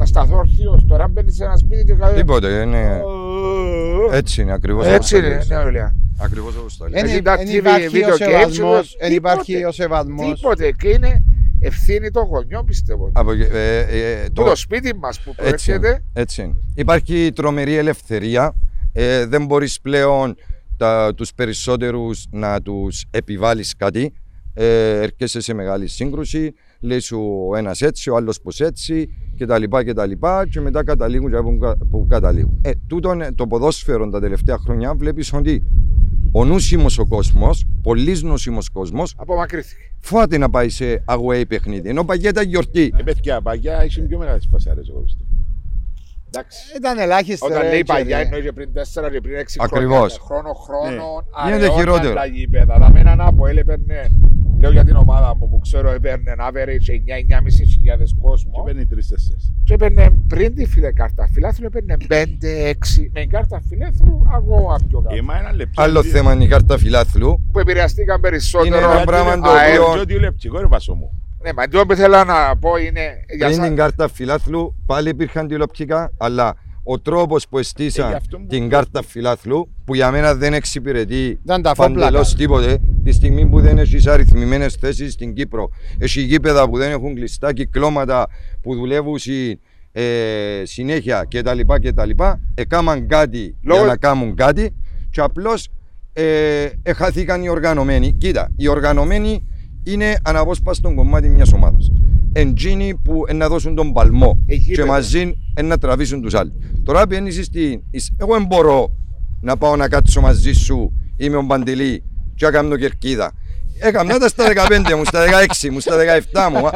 Να σταθώ όρθιο. Τώρα μπαίνει σε ένα σπίτι και κάτι. Τίποτε. Είναι... Έτσι είναι ακριβώς. Έτσι είναι, ναι, ωραία. Ακριβώς όπως το λέει. Δεν Έχει τα δεν TV, υπάρχει ο video games, σεβασμός, δεν τίποτε. υπάρχει ο σεβασμός. Τίποτε. Και είναι ευθύνη των γονιών, πιστεύω. Από, ε, ε, Το, το σπίτι μας που Έτσι είναι. προέρχεται. Έτσι είναι. Υπάρχει τρομερή ελευθερία. Ε, δεν μπορείς πλέον τα, τους περισσότερους να τους επιβάλλεις κάτι. Ε, έρχεσαι σε μεγάλη σύγκρουση, λέει σου ο ένας έτσι, ο άλλος πως έτσι και τα λοιπά και τα λοιπά και μετά καταλήγουν και που, κα- που καταλήγουν. Ε, τούτον, ε, το ποδόσφαιρο τα τελευταία χρόνια βλέπεις ότι ο νούσιμος ο κόσμος, πολύς νούσιμος κόσμος, Απομακρύθηκε. φοβάται να πάει σε away παιχνίδι. Ενώ παγέτα γιορτή. Ε, παιδιά, παγιά είχε πιο μεγάλες πασάρες, εγώ πιστεύω. Εντάξει. Ήταν ελάχιστα. Όταν ρε, λέει κύριε. παλιά εννοεί και πριν 4 και πριν 6 Ακριβώς. χρόνια. Χρόνο χρόνο. Γίνεται χειρότερο. Τα γήπεδα. Τα μένα να από έπαιρνε. Λέω για την ομάδα μου που ξέρω έπαιρνε average 9-9.5 χιλιάδες Και κόσμο. παίρνει τρεις-τέσσερις. Και έπαιρνε πριν τη φίλε κάρτα φιλάθλου έπαιρνε 5-6. Με κάρτα φιλάθλου αγώ πιο Ε, κάτω. μα ένα λεπτό. Άλλο θέμα είναι η κάρτα φιλάθλου. Που επηρεαστήκαν Είναι περισσότερο. ένα πράγμα το αέρ. οποίο- Διότι λεπτικό ρε Βάσο μου. Ναι, μα το που θέλω να πω είναι. Για Πριν την σας, κάρτα φιλάθλου πάλι υπήρχαν τηλεοπτικά, αλλά ο τρόπος που Ε, εστίσαν γι' αυτό που- την κάρτα φιλάθλου, που για μένα δεν εξυπηρετεί Ήταν τα φόπλακα. παντελώς τίποτε, τη στιγμή που δεν έχεις αριθμημένες θέσεις στην Κύπρο, έχεις γήπεδα που δεν έχουν κλειστά κυκλώματα που δουλεύουν συ- ε, συνέχεια κτλ. κτλ. Έκαναν κάτι Λόγω- για να κάνουν κάτι και απλώς ε, εχαθήκαν οι οργανωμένοι. Κοίτα, οι οργανωμένοι είναι αναπόσπαστο κομμάτι μιας ομάδας. Εντζίνοι που ε, να δώσουν τον παλμό Ε, και γήπεδο. μαζί ε, να τραβήσουν τους άλλου. Τώρα πιένει στην. εις- Εγώ δεν μπορώ να πάω να κάτσω μαζί σου, είμαι ο Παντελή, και να κάνω κερκίδα. Έκανα τα στα 15 μου, στα 16 μου, στα 17 μου. α.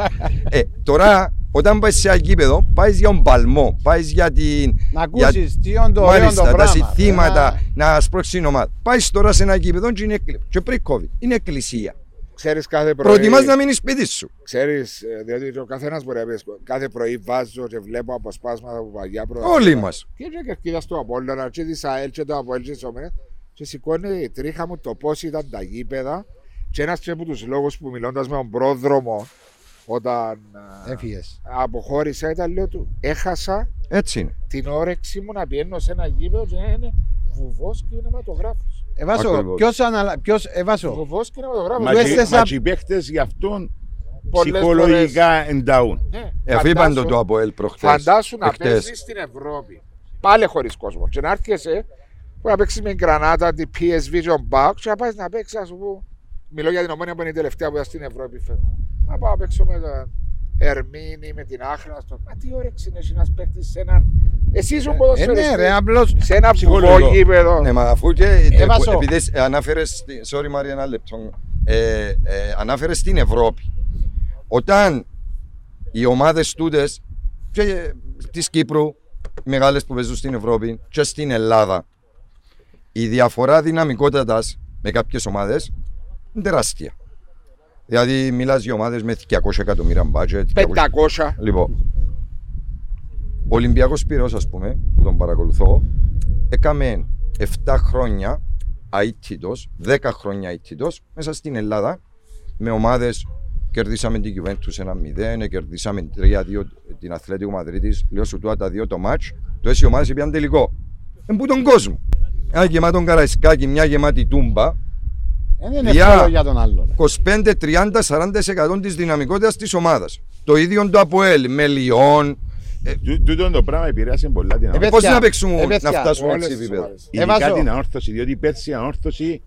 Ε, τώρα, όταν πάεις σε ένα γήπεδο, πάεις για τον παλμό, πάεις για την. Να για- ακούσεις τι είναι το ωραίο το Μάλιστα, τα πράγμα. συνθήματα, Ένα- να σπρώξεις την ομάδα. Πάεις τώρα σε ένα γήπεδο και είναι εκκλη- και πριν COVID. Είναι εκκλησία. Ξέρεις κάθε πρωί. Προτιμάς να μείνεις σπίτι σου. Ξέρεις, ε, διότι ο καθένας μπορεί να πει κάθε πρωί βάζω και βλέπω αποσπάσματα από παλιά πρωτά. Όλοι μας. Και έτσι κερκίδα στο Απόλλωνα και της ΑΕΛ και το Απόλλη και της Ομόνιας και σηκώνει η τρίχα μου το πώς ήταν τα γήπεδα και ένας και από τους λόγους που μιλώντας με τον πρόδρομο όταν ε, Έφυγες. αποχώρησα ήταν λέω του έχασα Έτσι είναι. την όρεξη μου να πηγαίνω σε ένα γήπεδο και να είναι βουβός κινηματογράφος. Ε, Βάσο, Ακριβώς. ποιος, αναλα... ποιος, ε, Βάσο, Βουβός κινηματογράφος. Μα Του και- έστεσα- Μα και οι παίχτες γι' αυτόν Πολλές ψυχολογικά εντάουν. Ναι, Ε, αφού είπαν το φαντάσου- το Αποέλ προχτές. Φαντάσου να εχθές. παίζεις στην Ευρώπη. Πάλι χωρίς κόσμο. Και να έρχεσαι που να παίξεις με την Γρανάτα, την PSV, τον Μπάουκ, και να πάει να παίξεις, ας πούμε. Μιλώ για την ομόνια που είναι η τελευταία που ήταν στην Ευρώπη φέτο. Να πάω να παίξω με τον Ερμήνη, με την Άχνα. Στο... Μα τι όρεξη είναι εσύ να παίξει σε έναν. Εσύ ήσουν ε, ποδοσφαιριστής. ναι ρε, απλώς Σε ένα Ψυχολογικό. βουβό γήπεδο. Ναι, μα αφού και. ε, Ε, Βάσο. επειδή ε, ανάφερες. στη- Sorry, Μαρία, ένα λεπτό. Ε, ε, ανάφερες στην Ευρώπη. Όταν οι ομάδες τούτες και της Κύπρου, οι μεγάλες που παίζουν στην Ευρώπη και στην Ελλάδα, η διαφορά δυναμικότητας με κάποιες ομάδες είναι τεράστια. Δηλαδή, μιλάς για ομάδες με 200 εκατομμύρια μπάτζετ. 500. Λοιπόν, ο Ολυμπιακός Πυραιός ας πούμε, που τον παρακολουθώ, έκαμε 7 χρόνια αίτητος, 10 χρόνια αίτητος μέσα στην Ελλάδα με ομάδες κερδίσαμε την Juventus 1-0, κερδίσαμε 3-2 την Αθλέτικο Μαδρίτης, λέω σου τώρα τα δύο το μάτς, το έτσι οι ομάδες πήγαν τελικό. Εν που τον κόσμο. Ένα γεμάτο καραϊσκάκι, μια γεμάτη τούμπα, δεν είναι Διά. εύκολο για τον άλλο. ρε. 25, 30, 40% της δυναμικότητας της ομάδας. Το ίδιο το ΑΠΟΕΛ με Λιόν. Τού- Τούτο το πράγμα επηρεάσει πολλά την Ε, ανόρθωση. Πώς παιδιά, να παίξουμε, ε, να παιδιά, φτάσουμε όλες έτσι τις επίπεδο. ομάδες. Ειδικά Εβάζω. την ανόρθωση, διότι πέρσι η ανόρθωση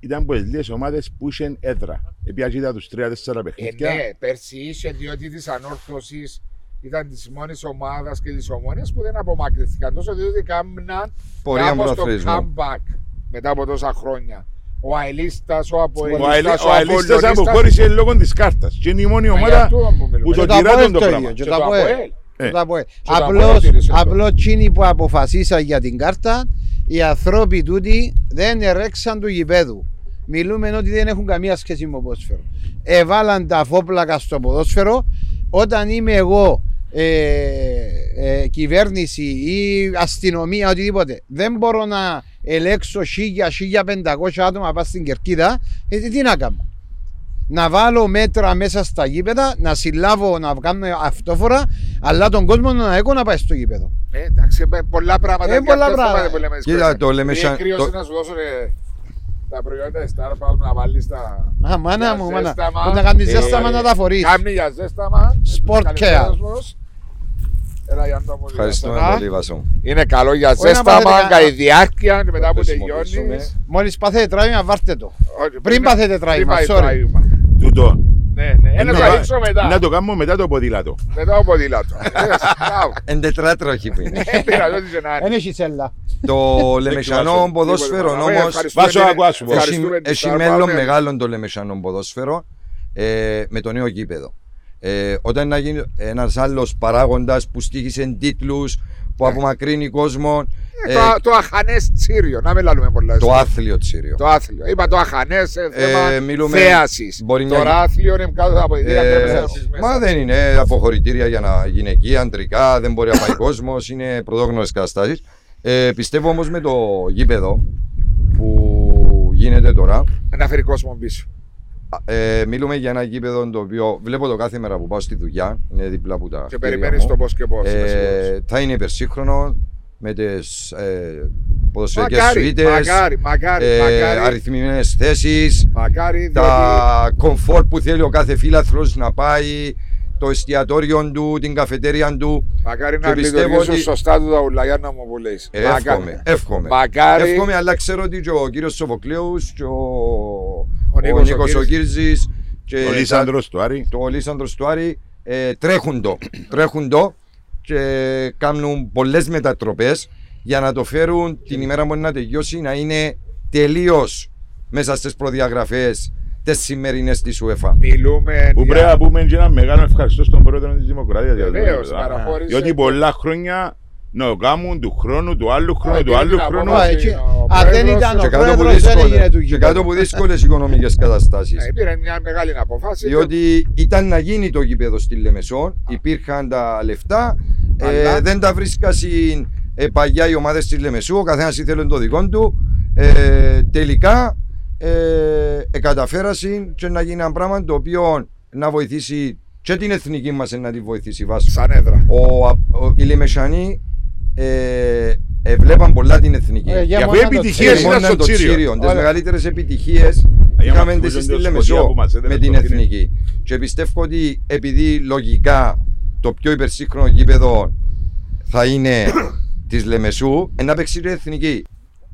ήταν από τις λίγες ομάδες που είχαν έδρα. Επειδή είδα τους τρία-τέσσερα Ε, παιχνίδια. ναι, πέρσι είχε διότι της ανόρθωσης ήταν της μόνης ομάδας και της ομόνιας που δεν απομακρυνθήκαν τόσο διότι κάμναν Πορεία κάπως το πρωταθλητισμού. comeback μετά από τόσα χρόνια. Ο Αελίστα, ο Ο Αποελίστα, Αελ- Ο Αελίστας αποχώρησε λόγω της κάρτας. Και είναι η μόνη ομάδα που Και το το τυράτουν Αποέλ το το πράγμα. ίδιο. Και Και το το Αποέλ. Αποέλ. Ε. Το Αποέλ. το Απλώς, Αποέλ τήρησε το. απλώς εκείνοι που αποφασίσαν για την κάρτα, οι ανθρώποι τούτοι δεν ερέξαν του γηπέδου. Μιλούμε ότι δεν έχουν καμία σχέση με το ποδόσφαιρο. Εβάλαν τα φόπλακα στο ποδόσφαιρο. Όταν είμαι εγώ ε, ε, κυβέρνηση ή αστυνομία, οτιδήποτε, δεν μπορώ να ελέξω 1000-1500 άτομα πας στην κερκίδα, ε, τι να κάνω; Να βάλω μέτρα μέσα στα γήπεδα, να συλλάβω, να κάνω αυτόφορα, αλλά τον κόσμο να έχω να πάει στο γήπεδο. Ε, εντάξει, ε, πολλά πράγματα. Ε, και πολλά αυτός πράγματα. θέμα που λέμε στις Κοίτα, πέρσι. το λέμε Ή σαν- εκκρίωση το- να σου δώσουν ε, τα προϊόντα της Starbucks να βάλεις τα... Α, μάνα για μου, μάνα. ζέσταμα. Που να κάνεις Ε, ζέσταμα να τα φορείς. Κάμνη για ζέσταμα. Sport Καλησπέρα care. σας. Έλα, Γιάννο μου, Ευχαριστούμε Α; πολύ, Βάσο. Είναι καλό για να ζέσταμα, πάθετε για κα- η διάρκεια και μετά που χρησιμοποιήσουμε. τελειώνεις. Μόλις πάθετε τράβημα, βάρτε το. Όχι, Πριν να- πάθετε τράβημα, πριν πάει sorry. τράβημα. Τούτο. Ναι, ναι. Ένα Να- θα ρίξω μετά. Να το κάνουμε μετά το ποδήλατο. Μετά από ποδήλατο. Ε, μπράβο. Εν τετράτροχη που είναι. Ε, πήρα, ό,τι και να είναι. Δεν έχει σέλα. Το λεμεσανό Τίποτα, ποδόσφαιρο τίποτα. όμω Ευχαριστούμε Βάσο, την- άκου, άσου, Βάσο. ευχαριστούμε την έχει Star μέλλον Power. μεγάλο το λεμεσανό ποδόσφαιρο ε, με το νέο γήπεδο. Ε, όταν να γίνει ένας άλλος παράγοντας που στήχησε τίτλους, που απομακρύνει κόσμο. Ε, ε, το- Το αχανές τσίριο, να μην λαλούμε πολλά. το εσείς. άθλιο τσίριο. Το άθλιο. Είπα το αχανές ε, θέμα μιλούμε- θέασης. μπορεί μια- Τώρα άθλιο είναι κάτω από τη Ε, μα δεν είναι αποχωρητήρια για να γυναικεία, αντρικά, δεν μπορεί να πάει κόσμος, είναι πρωτόγνωρες καταστάσεις. Ε, πιστεύω όμως με το γήπεδο που γίνεται τώρα, Να φέρει κόσμο πίσω. Ε, μιλούμε για ένα γήπεδο το οποίο βλέπω το κάθε μέρα που πάω στη δουλειά, είναι δίπλα από τα. Και κτίρια περιμένεις μου. το πώς και πώς. είμαι σίγουρος. Ε, θα είναι υπερσύγχρονο με τις ε, ποδοσφαιρικές Μακάρι, σουίτες, μακάρι, μακάρι, ε, μακάρι. αριθμημένες θέσεις, Μακάρι, διότι τα κομφόρ που θέλει ο κάθε φίλαθλος να πάει, το εστιατόριο του, την καφετέρια του. μακάρι και να πιστεύω λειτουργήσουν ότι- σωστά του τα ουλαγιάννα μου που λέεις. Ε, εύχομαι, Μακάρι. εύχομαι. Μακάρι. Εύχομαι, αλλά ξέρω ότι και ο κύριος Σοφοκλέους και ο, Ο Νίκος ο Νίκος ο Κύρζης. Κύρζης και Ο Λίσανδρος του Άρη. το Λίσανδρος του Άρη ε, τρέχουν το. τρέχουν το και κάνουν πολλές μετατροπές για να το φέρουν την ημέρα που να τελειώσει να είναι τελείως μέσα στις προδιαγραφές τις σημερινές της UEFA. Μιλούμε Που για- πρέπει να πούμε και ένα μεγάλο ευχαριστώ στον πρόεδρο της Δημοκρατίας. για το Βεβαίως, γήπεδο. παραχώρησε. Διότι πολλά χρόνια να το κάνουν του χρόνου, του άλλου χρόνου, Όχι, του άλλου είναι χρόνου. απόφαση. Α, εκεί- ο Αν δεν πρόεδρος ήταν Και ο κάτω από πρόεδρος δεν έγινε δύσκολες, του και γήπεδου. κάτω από δύσκολες οικονομικές καταστάσεις. Ε, Πήρε μια μεγάλη αποφάση. Διότι ήταν να γίνει το γήπεδο στη Λεμεσό, υπήρχαν τα λεφτά, ε, Αλλά- δεν τα βρίσκασαν ε, παγιά οι ομάδες της Λεμεσού, ο καθένας ήθελε το δικό του. Ε, τελικά ε, ε, καταφέρασαν και να γίνει ένα πράγμα το οποίο να βοηθήσει και την εθνική μας να τη βοηθήσει βάσο. Σαν έδρα. Ο, ο, οι Λεμεσανοί ε, ε, βλέπαν πολλά την εθνική. Ε, για Για μόνο που το επιτυχίες τσίριο. ήταν στο το Τσίριο. Τσίριο. Τις Ωραία. μεγαλύτερες επιτυχίες Για είχαμε μας τις που στη ήταν το Λεμεσό Σκοτία που μας έδινε με το την παιχνίδι. εθνική. Και πιστεύω ότι επειδή λογικά το πιο υπερσύγχρονο γήπεδο θα είναι της Λεμεσού, ε, να παίξει η εθνική.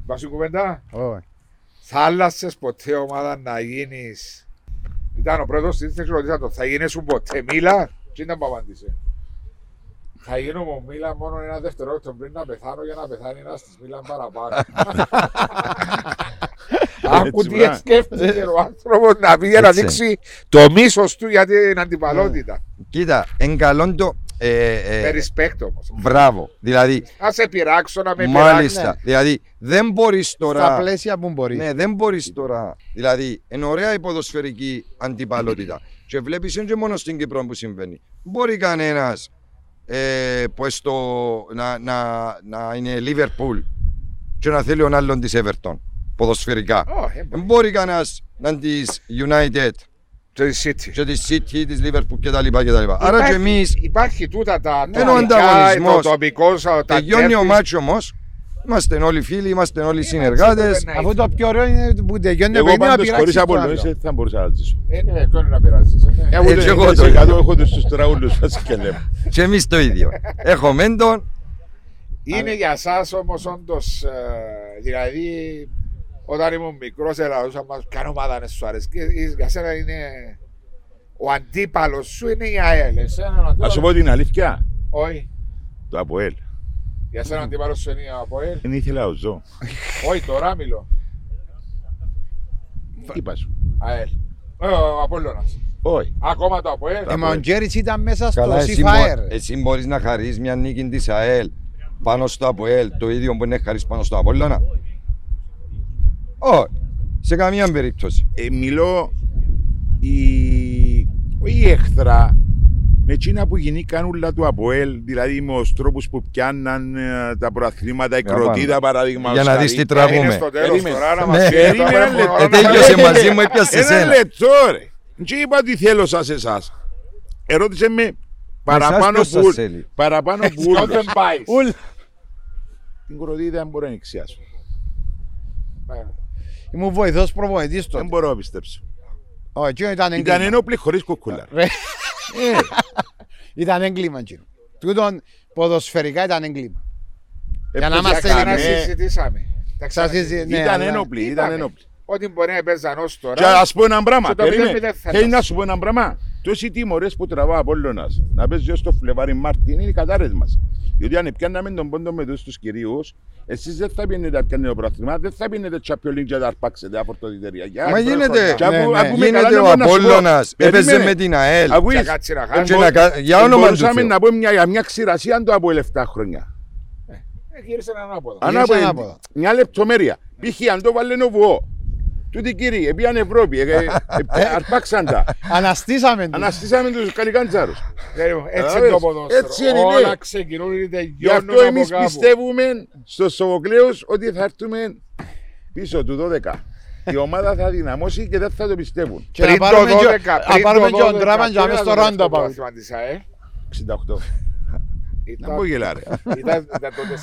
Βάση κουβέντα; Όχι. Θα άλλασες ποτέ ομάδα να γίνεις... Ήταν ο πρόεδρος της δεν ξέρω τι θα το... Θα γίνεις σου ποτέ Μίλα. Τι ήταν που απάντησε; Θα γίνω μου Μίλα μόνο ένα δευτερόλεπτο πριν να πεθάνω για να πεθάνει ένας της Μίλαν παραπάνω. Άκου τι μπράβο. σκέφτηκε ο άνθρωπος να πει για να Έτσι. δείξει το μίσος του για την αντιπαλότητα. Κοίτα, εν καλόν το. Ε, ε, Με respect όμως. μπράβο. Δηλαδή, Να σε πειράξω, να με πειράξει. μάλιστα. Δηλαδή, δεν μπορείς Στα τώρα. πλαίσια που μπορεί. Ναι, δεν μπορείς τώρα. Δηλαδή, είναι ωραία η ποδοσφαιρική αντιπαλότητα. Και βλέπεις και μόνο στην Κύπρο που συμβαίνει. Μπορεί κανένας ε, που στο, να, να, να είναι Liverpool και να θέλει ο άλλον της Everton. Ποδοσφαιρικά. Όχι, ε, Δεν μπορεί κανένας να είναι της United Το City. και της City, της Liverpool κτλ. κτλ. Άρα και Υπάρχει- εμείς Υπάρχει τούτα τα Είναι ο τοπικά, ανταγωνισμός. το τοπικό, τα τελειώνει ο τέρπι. μάτσος όμως. Είμαστε όλοι φίλοι, είμαστε όλοι συνεργάτες. έτσι πρέπει να Αφού το πιο ωραίο είναι που τελειώνει το Εγώ παιχνίδι να πάντως χωρίς πειράξει τον απολύσεις άλλο. δεν θα μπορούσα να ζήσω. Ε, ναι, ποιο είναι να πειράζει. ναι. Εγώ Έτσι το εγώ το 90% έχω τους στους τραούλους σας και λέμε. Και εμείς το ίδιο. Έχω μέντον. Είναι για εσά όμως όντως. Δηλαδή, Όταν ήμουν μικρός ελαούσα μας ποια ομάδα είναι σου αρέσει. Και για σένα είναι... Ο αντίπαλος σου είναι η ΑΕΛ. Εσένα ο Να σου αντίπαλος... πω την αλήθεια. Όχι. Το ΑΠΟΕΛ. Για σένα ο αντίπαλος σου είναι η ΑΠΟΕΛ. Δεν ήθελα ο Ζω. Όχι, τώρα μιλώ. Τι είπας; Σου. ΑΕΛ. Ε, Ο Απόλλωνας. Όχι. Ακόμα το ΑΠΟΕΛ. Ε, μα ο Τζέριτς ήταν μέσα στο Καλά, εσύ, C-Fire. μπο- εσύ μπορείς να χαρείς μια νίκη της ΑΕΛ πάνω στο ΑΠΟΕΛ, το ίδιο που είναι χαρίς πάνω στο Απόλλωνα; Όχι, σε καμία περίπτωση. Ε, μιλώ η, όχι η έχθρα με εκείνα που γινήκαν όλα του ΑΠΟΕΛ, δηλαδή με τους τρόπους που πιάνναν ε, τα προαθλήματα, η Για κροτίδα πάνω. παράδειγμα. Για να δεις τι Είναι τραβούμε. στο τέλος Περίμενε. τώρα να Ναι. μας πει. Περίμενε, τώρα έχουμε λεπτό. ώρα Ε, να τέλειωσε μας- μαζί μου, έπιασε Ένα εσένα. λεπτό ρε. Τι είπα ότι θέλω σας εσάς. Ερώτησε με παραπάνω ποιος σας που θέλει. παραπάνω που Ποιον ούλους. δεν πάει. Ουλ. Την κροτίδα δεν μπορώ να εξιάσω. Ήμουν βοηθός προπονητής Δεν τότε. μπορώ να πιστέψω. Όχι, εκείνο ήταν Ήταν έγκλημα. ενόπλη χωρίς κουκούλα. Ρε, Ε, Ήταν έγκλημα εκείνο. Τούτον ποδοσφαιρικά ήταν έγκλημα. Για να έπαιζε είμαστε Τα κανέ- ειλικρινείς. ξανασυζητήσαμε. Τα Ξασύζη- ναι, Ήταν αλλά- ένοπλοι, ήταν Είπαμε. ένοπλοι. Ό,τι μπορεί να παίζαν ως Και τώρα. ας πω ένα πράγμα, Και το περίμενε. 0-0 θα Θέλει να ήταν. σου πω ένα πράγμα. Τόσοι τιμωρές που τραβά ο Απόλλωνας να παίζει ως το Φλεβάρι Μάρτι είναι οι κατάρρες μας. Διότι αν πιάνναμε τον πόντο με τους κυρίους, εσείς δεν θα πιένετε να πιάνετε το πρόθυμα, δεν θα πιένετε Champions League και θα αρπάξετε αφορτοδητερία. Μα γίνεται, Και ακού- Ναι, ναι. ακούμε γίνεται καλά ο να σου πω. Απόλλωνας, έπαιζε Περίμενε. με την ΑΕΛ. Ακούεις, Για κάτσε να δεν χάσει. Και μπο- να κα- Για δεν όνομα του μπορούσαμε Θεού. να πούμε μια, για μια ξηρασία το από 7 χρόνια. Ε, Γύρισε ανάποδα. Γύρισε Ανάποδα. ανάποδα. Μια λεπτομέρεια. Π.χ. αν το βάλει ο Βουό. Τούτοι κύριοι, πήγαν Ευρώπη, ε, ε, ε, αρπάξαν τα. Αναστήσαμε τους. Αναστήσαμε τους καλικάντζαρους. Έτσι είναι το ποδόσφαιρο. Έτσι είναι. Ναι. Όλα ξεκινούν, Γι' αυτό εμείς πιστεύουμε στους Σοβοκλέους ότι θα έρθουμε πίσω του 12. Η ομάδα θα δυναμώσει και δεν θα το πιστεύουν. Και πριν το 12, πριν πάρουμε και ο Ντράμαν για μέσα στο ράντα πάμε. 68. Να μου γελάρε. Ήταν τότε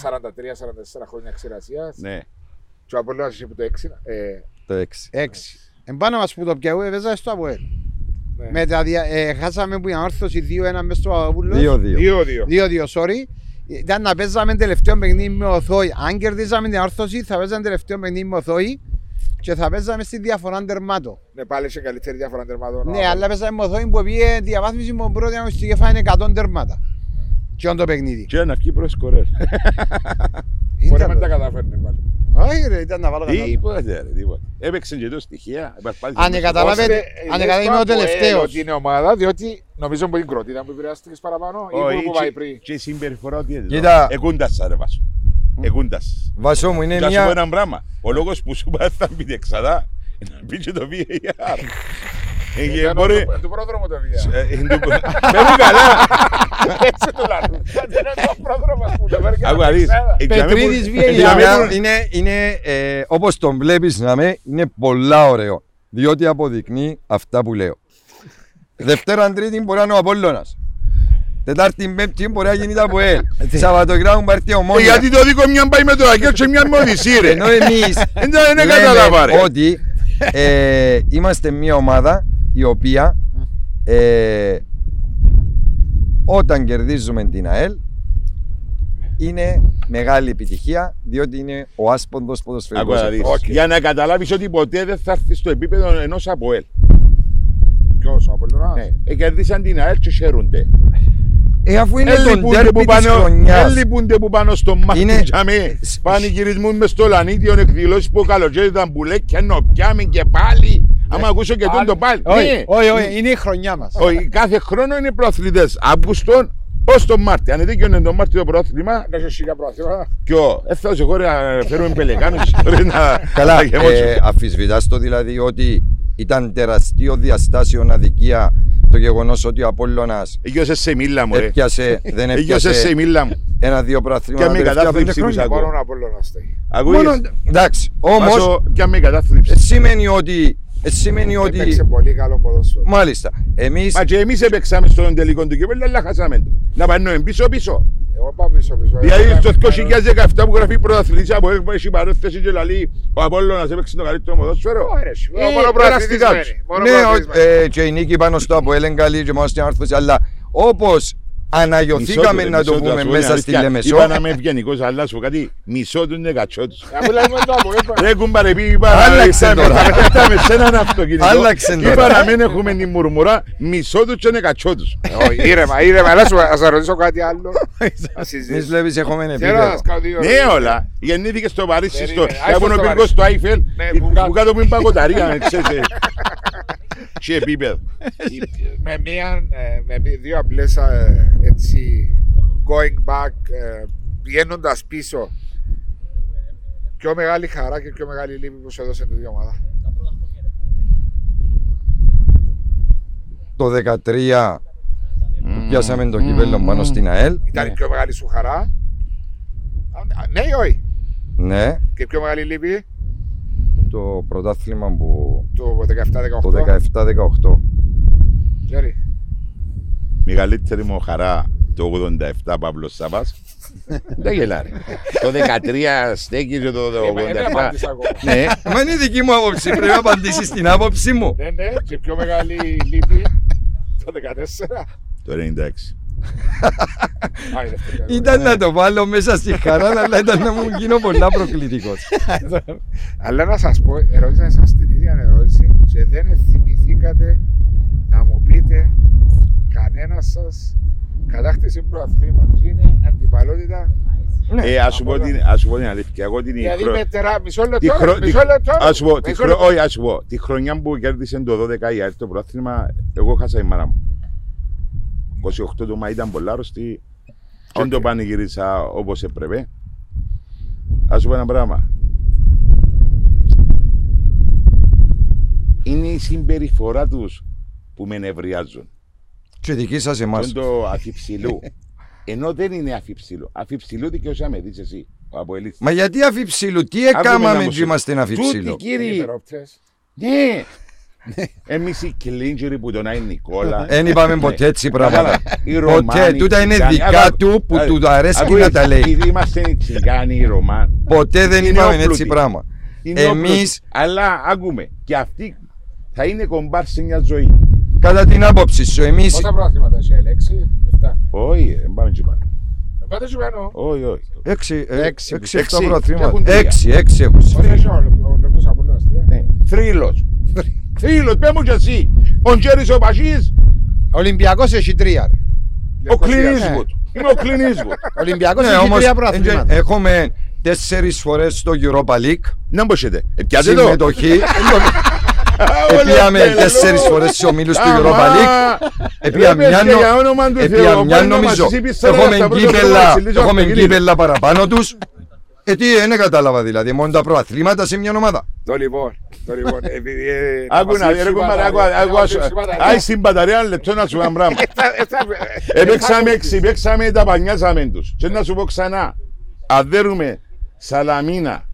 43-44 χρόνια ξηρασίας. Ναι. Και ο Απολλώνας είχε που το 6, το 6. Έξι. Εμπάνω μας που το πιαού έπαιζα στο Αποέλ. ναι. Με τα δια... ε, χάσαμε που η ανόρθωση 2-1 μες στο Παπαδόπουλος. 2-2. 2-2. 2-2, sorry. Ήταν να παίζαμε τελευταίο παιχνίδι με ο Θόη. Αν κερδίζαμε την ανόρθωση θα παίζαμε τελευταίο παιχνίδι με ο Θόη και θα παίζαμε στη διαφορά τερμάτων. Ναι, πάλι είχε καλύτερη διαφορά τερμάτων. Ναι, αλλά παίζαμε με ο Θόη που πήγε διαβάθμιση με τον πρώτο αγωνιστική και φάνε 100 τερμάτα. Και το παιχνίδι. Και να βγει προς κορέλ. Είναι Μπορεί να καλό. τα καταφέρνει πάλι. Όχι ρε, ήταν να βάλω κατά. Τίποτε ρε, τίποτε. Έπαιξε και το στοιχεία. επασπάλησε Αν μέσα. καταλάβετε- Ώστε, αν λες καλά είμαι το ο Αποέλ τελευταίος. Ότι είναι ομάδα, διότι νομίζω που την κροτίδα που επηρεάστηκες παραπάνω ή Όχι, που- που πάει και- πριν. Και η συμπεριφορά ότι είναι. Κοίτα. Εκούντασα ρε Βάσο. Εκούντασα. Βασό μου, είναι Και να σου πω μια... ένα πράγμα. Ο λόγος που σου είπα θα μπει εξαδά είναι να μπει και το VAR. Ε, και Ήταν μπορεί- το- Του πρόδρομου το βία. Ε, ε, του- Παίρνει καλά. Έτσι του λάθος. Δεν είναι το πρόδρομο που το φέρει και Άκου να να δεις. πηξάδα. Ε, για Πετρίδης μένα που- VAR. ε, για Είναι, μένα μια- που- είναι, είναι ε, όπως τον βλέπεις να με, είναι πολλά ωραίο. Διότι αποδεικνύει αυτά που λέω. Δευτέρα Τρίτη μπορεί να είναι ο Απόλλωνας. Τετάρτη Πέμπτη μπορεί να γίνει τα ΑΠΟΕΛ. Σαββατοκυριακό μπορεί να έρθει η Ε, Ομόνια. Γιατί το δίκο μια πάει με το Αγγέλ και μια με Οδυσσή ρε. Ενώ εμείς Δεν το- δεν κατάλαβα ρε. λέμε ότι ε, είμαστε μια ομάδα η οποία ε, όταν κερδίζουμε την ΑΕΛ είναι μεγάλη επιτυχία διότι είναι ο άσπονδος Άκου ποδοσφαιρικός να δεις. εκπρόσωπος. Οκ. Για να καταλάβεις ότι ποτέ δεν θα έρθεις στο επίπεδο ενός ΑΠΟΕΛ. Ποιος, ο Απολλωνάς; Ναι. Ε, κερδίσαν την ΑΕΛ και χαίρονται. Ε, αφού είναι Ε, το λυπούνται ντέρπι που της πάνω- χρονιάς. ε, λυπούνται που πάνω στο μάτι Είναι- τζαμί. Πανηγυρισμούν μες στο λανίτιο εκδηλώσεις που ο καλοκαίρι ήταν μπουλέκια νοπιάμε και πάλι. Άμα ακούσω και τον το πάλι. Ναι. Όχι, όχι, όχι, είναι η χρονιά μας. Όχι, κάθε χρόνο είναι προαθλητές. Αύγουστον ως τον Μάρτιο. Αν δίκιο τον Μάρτιο το πρόθλημα, Να έχει σιγά πρόθυμα. ποιο; Ε, θα σε χώρα φέρουμε πελεκάνους τώρα να Καλά, να γεμώσουμε. ε, αφισβητάς το δηλαδή ότι ήταν τεραστίο διαστάσεων αδικία το γεγονός ότι ο Απόλλωνας Εγιώσε σε μίλα μου ρε. έπιασε, δεν Εγιώσε σε έπιασε μίλα μου. ένα-δύο προαθλήματα Και με τελευταία πέντε κατάθλιψη που σ' χρόνια. ακούω. Μόνο ο Απολλωνάς θέλει. Μόνο, Ακούεις. εντάξει, όμως Βάσο, Ποια με κατάθλιψη. ε, σημαίνει ότι, ε, σημαίνει Έπαιξε ότι, πολύ καλό ποδόσφαιρο. μάλιστα, εμείς, Μα και εμείς έπαιξαμε στον τελικό του κύπελλου, αλλά χάσαμε το. Να πάνε πίσω πίσω. Εγώ πάω πίσω πίσω. Δηλαδή Εγώ στο είμαι 2017 που γραφεί πρωταθλητής από έχει παρέθεση και λαλεί ο Απόλλωνας έπαιξε το καλύτερο ποδόσφαιρο. Ωραία, σου. Ε, Μόνο προαθλητής περαστικά μένει. τους. Μόνο ναι, προαθλητής ο- μένει. ε, και η νίκη πάνω στο Αποέλ είναι καλή και μόνο στην άρθρωση, αλλά όπως Αναγιωθήκαμε να το πούμε μέσα στη Λεμεσό. Είπα να είμαι ευγενικός, αλλά σου πω κάτι, μισό του είναι κατσό τους. Αφού λέμε το απόγευμα. Ρε κουμπάρε πει, είπα Άλλαξε να τώρα. πετάμε σε έναν αυτοκίνητο. Άλλαξε Είπα τώρα. να μην έχουμε τη μουρμουρά, μισό του και είναι κατσό τους. Όχι, ήρεμα, ήρεμα. Αλλά σου- ας σας ρωτήσω κάτι άλλο. Να Εμείς συζητήσουμε. βλέπεις έχουμε Θέλω να επίπεδο. σας κάνω δύο Ναι ερωτήσεις. όλα, γεννήθηκε στο Παρίσι, στο Περίμενε, Άιφελ από στο ο πύργος του Άιφελ, Ναι, που που κάτω. κάτω που είναι παγωταρία, ξέρεις. Ε. Σε επίπεδο. με, μία, ε, με μí- δύο απλές ε, έτσι going back ε, πηγαίνοντας πίσω πιο μεγάλη χαρά και πιο μεγάλη λύπη που σου έδωσε την ομάδα. Το 13 που πιάσαμε το κυπέλλο πάνω στην ΑΕΛ. Ήταν η πιο μεγάλη σου χαρά. Α, Ναι ή όχι; Ναι, Και η πιο μεγάλη λύπη; Το πρωτάθλημα που το 17-18. το 17-18. Τζέρι. Μεγαλύτερη μου χαρά το 87 Παύλος Σάβας. Δεν γελάρε. Το 13 στέκει και το Ε, μα, Δεν 87. απάντησα ακόμα. Ναι, Μα είναι η δική μου άποψη, πρέπει να απαντήσεις στην άποψη μου. Ναι, ναι. Και η πιο μεγάλη λύπη το 14. το 96. Α, είναι αυτό. Ήταν να το βάλω μέσα στη χαρά, αλλά ήταν να μου γίνω πολλά προκλητικός. Αλλά να σας πω, ερώτησα εσάς την ίδια ερώτηση και δεν θυμηθήκατε να μου πείτε κανένας σας κατάκτηση προαθλήματος. Είναι αντιπαλότητα. Ε, ας σου πω την- ας σου πω την αλήθεια. Εγώ την Δηλαδή χρο- με τερά, μισό τη λεπτό, χρο- μισό τη- λεπτό. ας σου πω, τη μισό χρο- λεπτό. όχι, ας σου πω, τη χρονιά που κέρδισε το 12 η ΑΕΛ το πρόθυμα, εγώ χάσα η μάνα μου. 28 του Μάη ήταν πολλά άρρωστη. Δεν το πανηγύρισα όπως έπρεπε. Ας σου πω ένα πράγμα. Είναι η συμπεριφορά τους που με νευριάζουν. Και δική σας εμάς. Είναι το αφιψηλού. Ενώ δεν είναι αφιψηλού. Αφιψηλού δικαιώσαμε δεις εσύ, ο Αποελής. Μα γιατί αφιψήλου, τι Άκουμε να έκαναμε μου και σου- είμαστε Τούτοι αφιψήλου. κύριοι, Υπερόπτες. ναι. Εμείς οι κλίντζεροι που τον Άι Νικόλα. Δεν είπαμε ποτέ έτσι πράγματα. Καλά, οι Ποτέ, Ρωμάνοι, τούτα είναι Τσιγκάνοι. δικά Άκου, του που άκου, του αρέσει άκου, να τα λέει. Επειδή είμαστε οι Τσιγκάνοι, οι Ρωμάνοι. Ποτέ δεν οι είπαμε νεόπλουτοι. έτσι πράγμα. οι νεόπλουτοι. Εμείς, Αλλά άκουμε, και αυτοί θα είναι κομπάρ σε μια ζωή. κατά την άποψη σου, εμείς Πόσα προαθλήματα έχει, έξι, εφτά. Όχι, δεν πάμε και πάνω. Πάτε σου πάνω. Όχι, όχι. έξι, ε, Έξι. έξι, Έξι. εφτά Και έχουν προαθλήματα. τρία. Έξι, έξι έχουν. Όχι, έχει ο Ολυμπιακός Απόλλωνας, τρία. Ναι. Θρύλος. Θρύλος, πέ μου και εσύ. Ο Τζέρις ο Πασίς, Ολυμπιακός έχει τρία. ρε. ο Κλινίσβουτ. Είναι ο Κλινίσβουτ. Ολυμπιακός Ναι, έχει όμως τρία ε, προαθλήματα. έχουμε τέσσερις φορές στο Europa League Να μπορείτε. Πιάτε το. συμμετοχή. Επίαμε τέσσερις φορές στους ομίλους του Europa League. Επία μια, νο- επία μια νομίζω. Έχουμε κύπελα, έχουμε κύπελα παραπάνω τους. Ε, τι, δεν κατάλαβα δηλαδή, μόνο τα προαθλήματα σε μια ομάδα. Το λοιπόν, το λοιπόν, επειδή... ε, Άκου να δει, ρε κουμπάρε, άκου, άκου, άκου. Άι στην μπαταρία ένα λεπτό να σου κάνω πράγμα. Έπαιξαμε έξι, παίξαμε τα πανιάζαμε τους. Και να σου πω ξανά, αν δέρουμε Σαλαμίνα,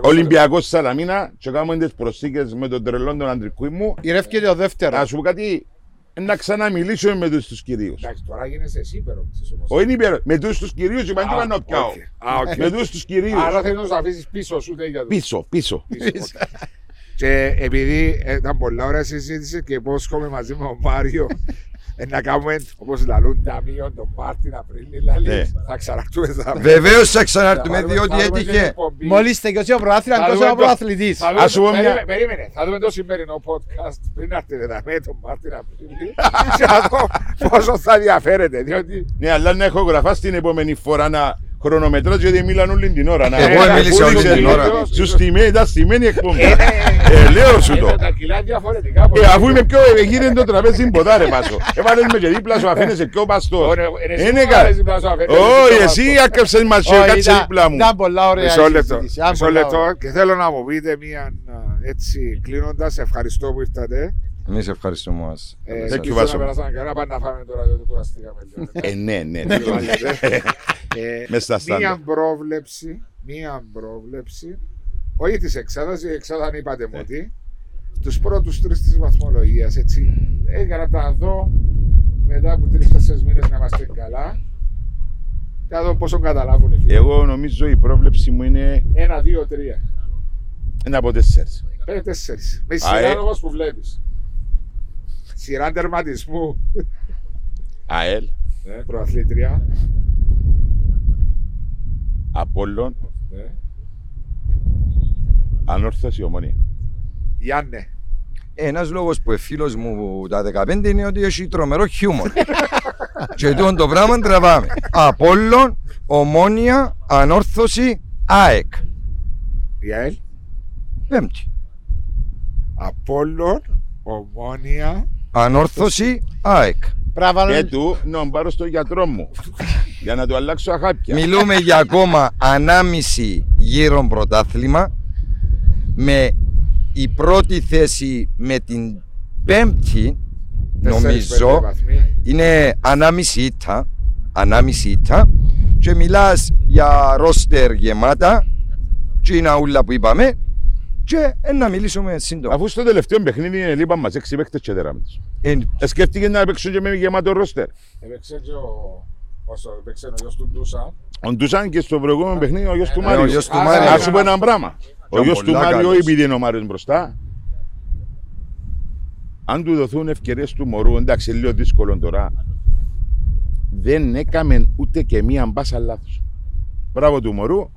Ολυμπιακός Σαλαμίνα και κάνουμε τις προσθήκες με τον τρελόν τον αντρικού μου, Ηρεύκεται ο δεύτερος. να σου πω κάτι, να ξαναμιλήσουμε με τους τους κυρίους. Εντάξει, τώρα γίνεσαι εσύ υπερόπτης όμως. Όχι υπέρο, με τους τους κυρίους είπαν τι να πιάω. οκ. Α, οκ. Με τους τους κυρίους. Άρα θέλεις να τους αφήσεις πίσω σου τέτοια τους. Πίσω, πίσω. Πίσω, οκ. Και επειδή ε, ήταν πολλά ωραία συζήτηση και υπόσχομαι μαζί με τον Μάριο ε, να κάνουμε όπως λαλούν ταμείο τον Μάρτιν Απρίλη Ναι. λαλή, θα ξαναρχτούμε τα Βεβαίως θα ξανάρθουμε διότι έτυχε. Μόλις τελειώσει ο προάθλημα, Θα εκτός δούμε ο το- προαθλητής. Θα δούμε Ας σου το- πω μια- περίμενε, Περίμενε, θα δούμε το σημερινό podcast πριν έρθετε εδώ με τον Μάρτιν Απρίλη και να δω πόσο θα ενδιαφέρεται διότι Ναι, αλλά να έχω γραφά στην επόμενη φορά να χρονομετράς γιατί μίλαν όλη την ώρα. να- Εγώ Ε, μίλησα όλη Πούλησε την λίγο. ώρα. Σου στημένη, ήταν στημένη εκπομπή. Ε, Ε, λέω σου το. ε, τα κιλά διαφορετικά Ε, πολύ. αφού είμαι πιο γύρω το τραπέζι ποτά ρε πάσο. Έβαλες με και δίπλα σου αφήνεσαι πιο παστό. Ωραία, ε, εσύ Είναι μου κα- αρέσει να σου αφήνεις, Όχι, εσύ το εσύ βάζω. άκαψες μας και Όχι, κάτσε ήταν- δίπλα μου. Ήταν πολλά ωραία Μισό η λεπτό, συζήτηση. Ήταν μισό πολλά λεπτό ωραία. και θέλω να μου πείτε μία α, έτσι κλείνοντας, ευχαριστώ που ήρθατε. Εμείς ευχαριστούμε μας. Ε, Thank you, ελπίζω Βάσο. να περάσαμε καλά, πάμε να φάμε τώρα διότι κουραστήκαμε λίγο. Ε, ναι, ναι. ναι. Ε, Μες στα στάντα. Μία πρόβλεψη, μία πρόβλεψη, όχι της εξάδας, η εξάδα αν είπατε μου τι, τους πρώτους τρεις της βαθμολογίας, έτσι, ε, για να τα δω μετά από τρεις-τέσσερις μήνες να είμαστε καλά, και να δω πόσο καταλάβουν οι φίλοι. Εγώ νομίζω η πρόβλεψη μου είναι Ένα, δύο, τρία. ένα από τέσσερις. Πέντε τέσσερις. Με Α, σειρά ε. όμως που βλέπεις. Σειρά τερματισμού. ΑΕΛ, Ναι, προαθλήτρια. Απόλλων, Ναι. ανόρθωση ομόνια. Γιάννε. Ένας λόγος που ο φίλος μου τα 15 είναι ότι έχει τρομερό χιούμορ. και τούτο το πράγμα τραβάμε. Απόλλων, ομόνια, ανόρθωση, ΑΕΚ. Γιαέλ. Πέμπτη. Απόλλων. Ομόνια. Ανόρθωση, ΑΕΚ. Πράγμα Και του να πάρω στο γιατρό μου για να του αλλάξω αχάπια. Μιλούμε για ακόμα ανάμιση γύρω πρωτάθλημα με η πρώτη θέση με την πέμπτη Τέσσερις, πέντε νομίζω βαθμοί. είναι ανάμιση ήττα, ανάμιση ήττα και μιλάς για ρόστερ γεμάτα και είναι ούλα που είπαμε και ε, να μιλήσουμε σύντομα. Αφού στο τελευταίο παιχνίδι είναι λείπαν μας έξι παίκτες και τεράμετες. Ε, Ε, σκέφτηκε να παίξουν και με γεμάτο ρόστερ. Έπαιξε και ο... Όσο έπαιξε ο γιος του Ντούσα. Ο Ντούσαν και στο προηγούμενο παιχνίδι ο γιος του Ε, ο Μάριου. γιος του Α, Μάριου. Να σου πω ένα πράγμα. Ο Ήταν γιος του πολλά Μάριου, καλός. επειδή είναι ο Μάριος μπροστά, αν του δοθούν ευκαιρίες του μωρού, εντάξει, λίγο δύσκολο τώρα, δεν έκαμε ούτε και μία μπάσα λάθος. Μπράβο του μωρού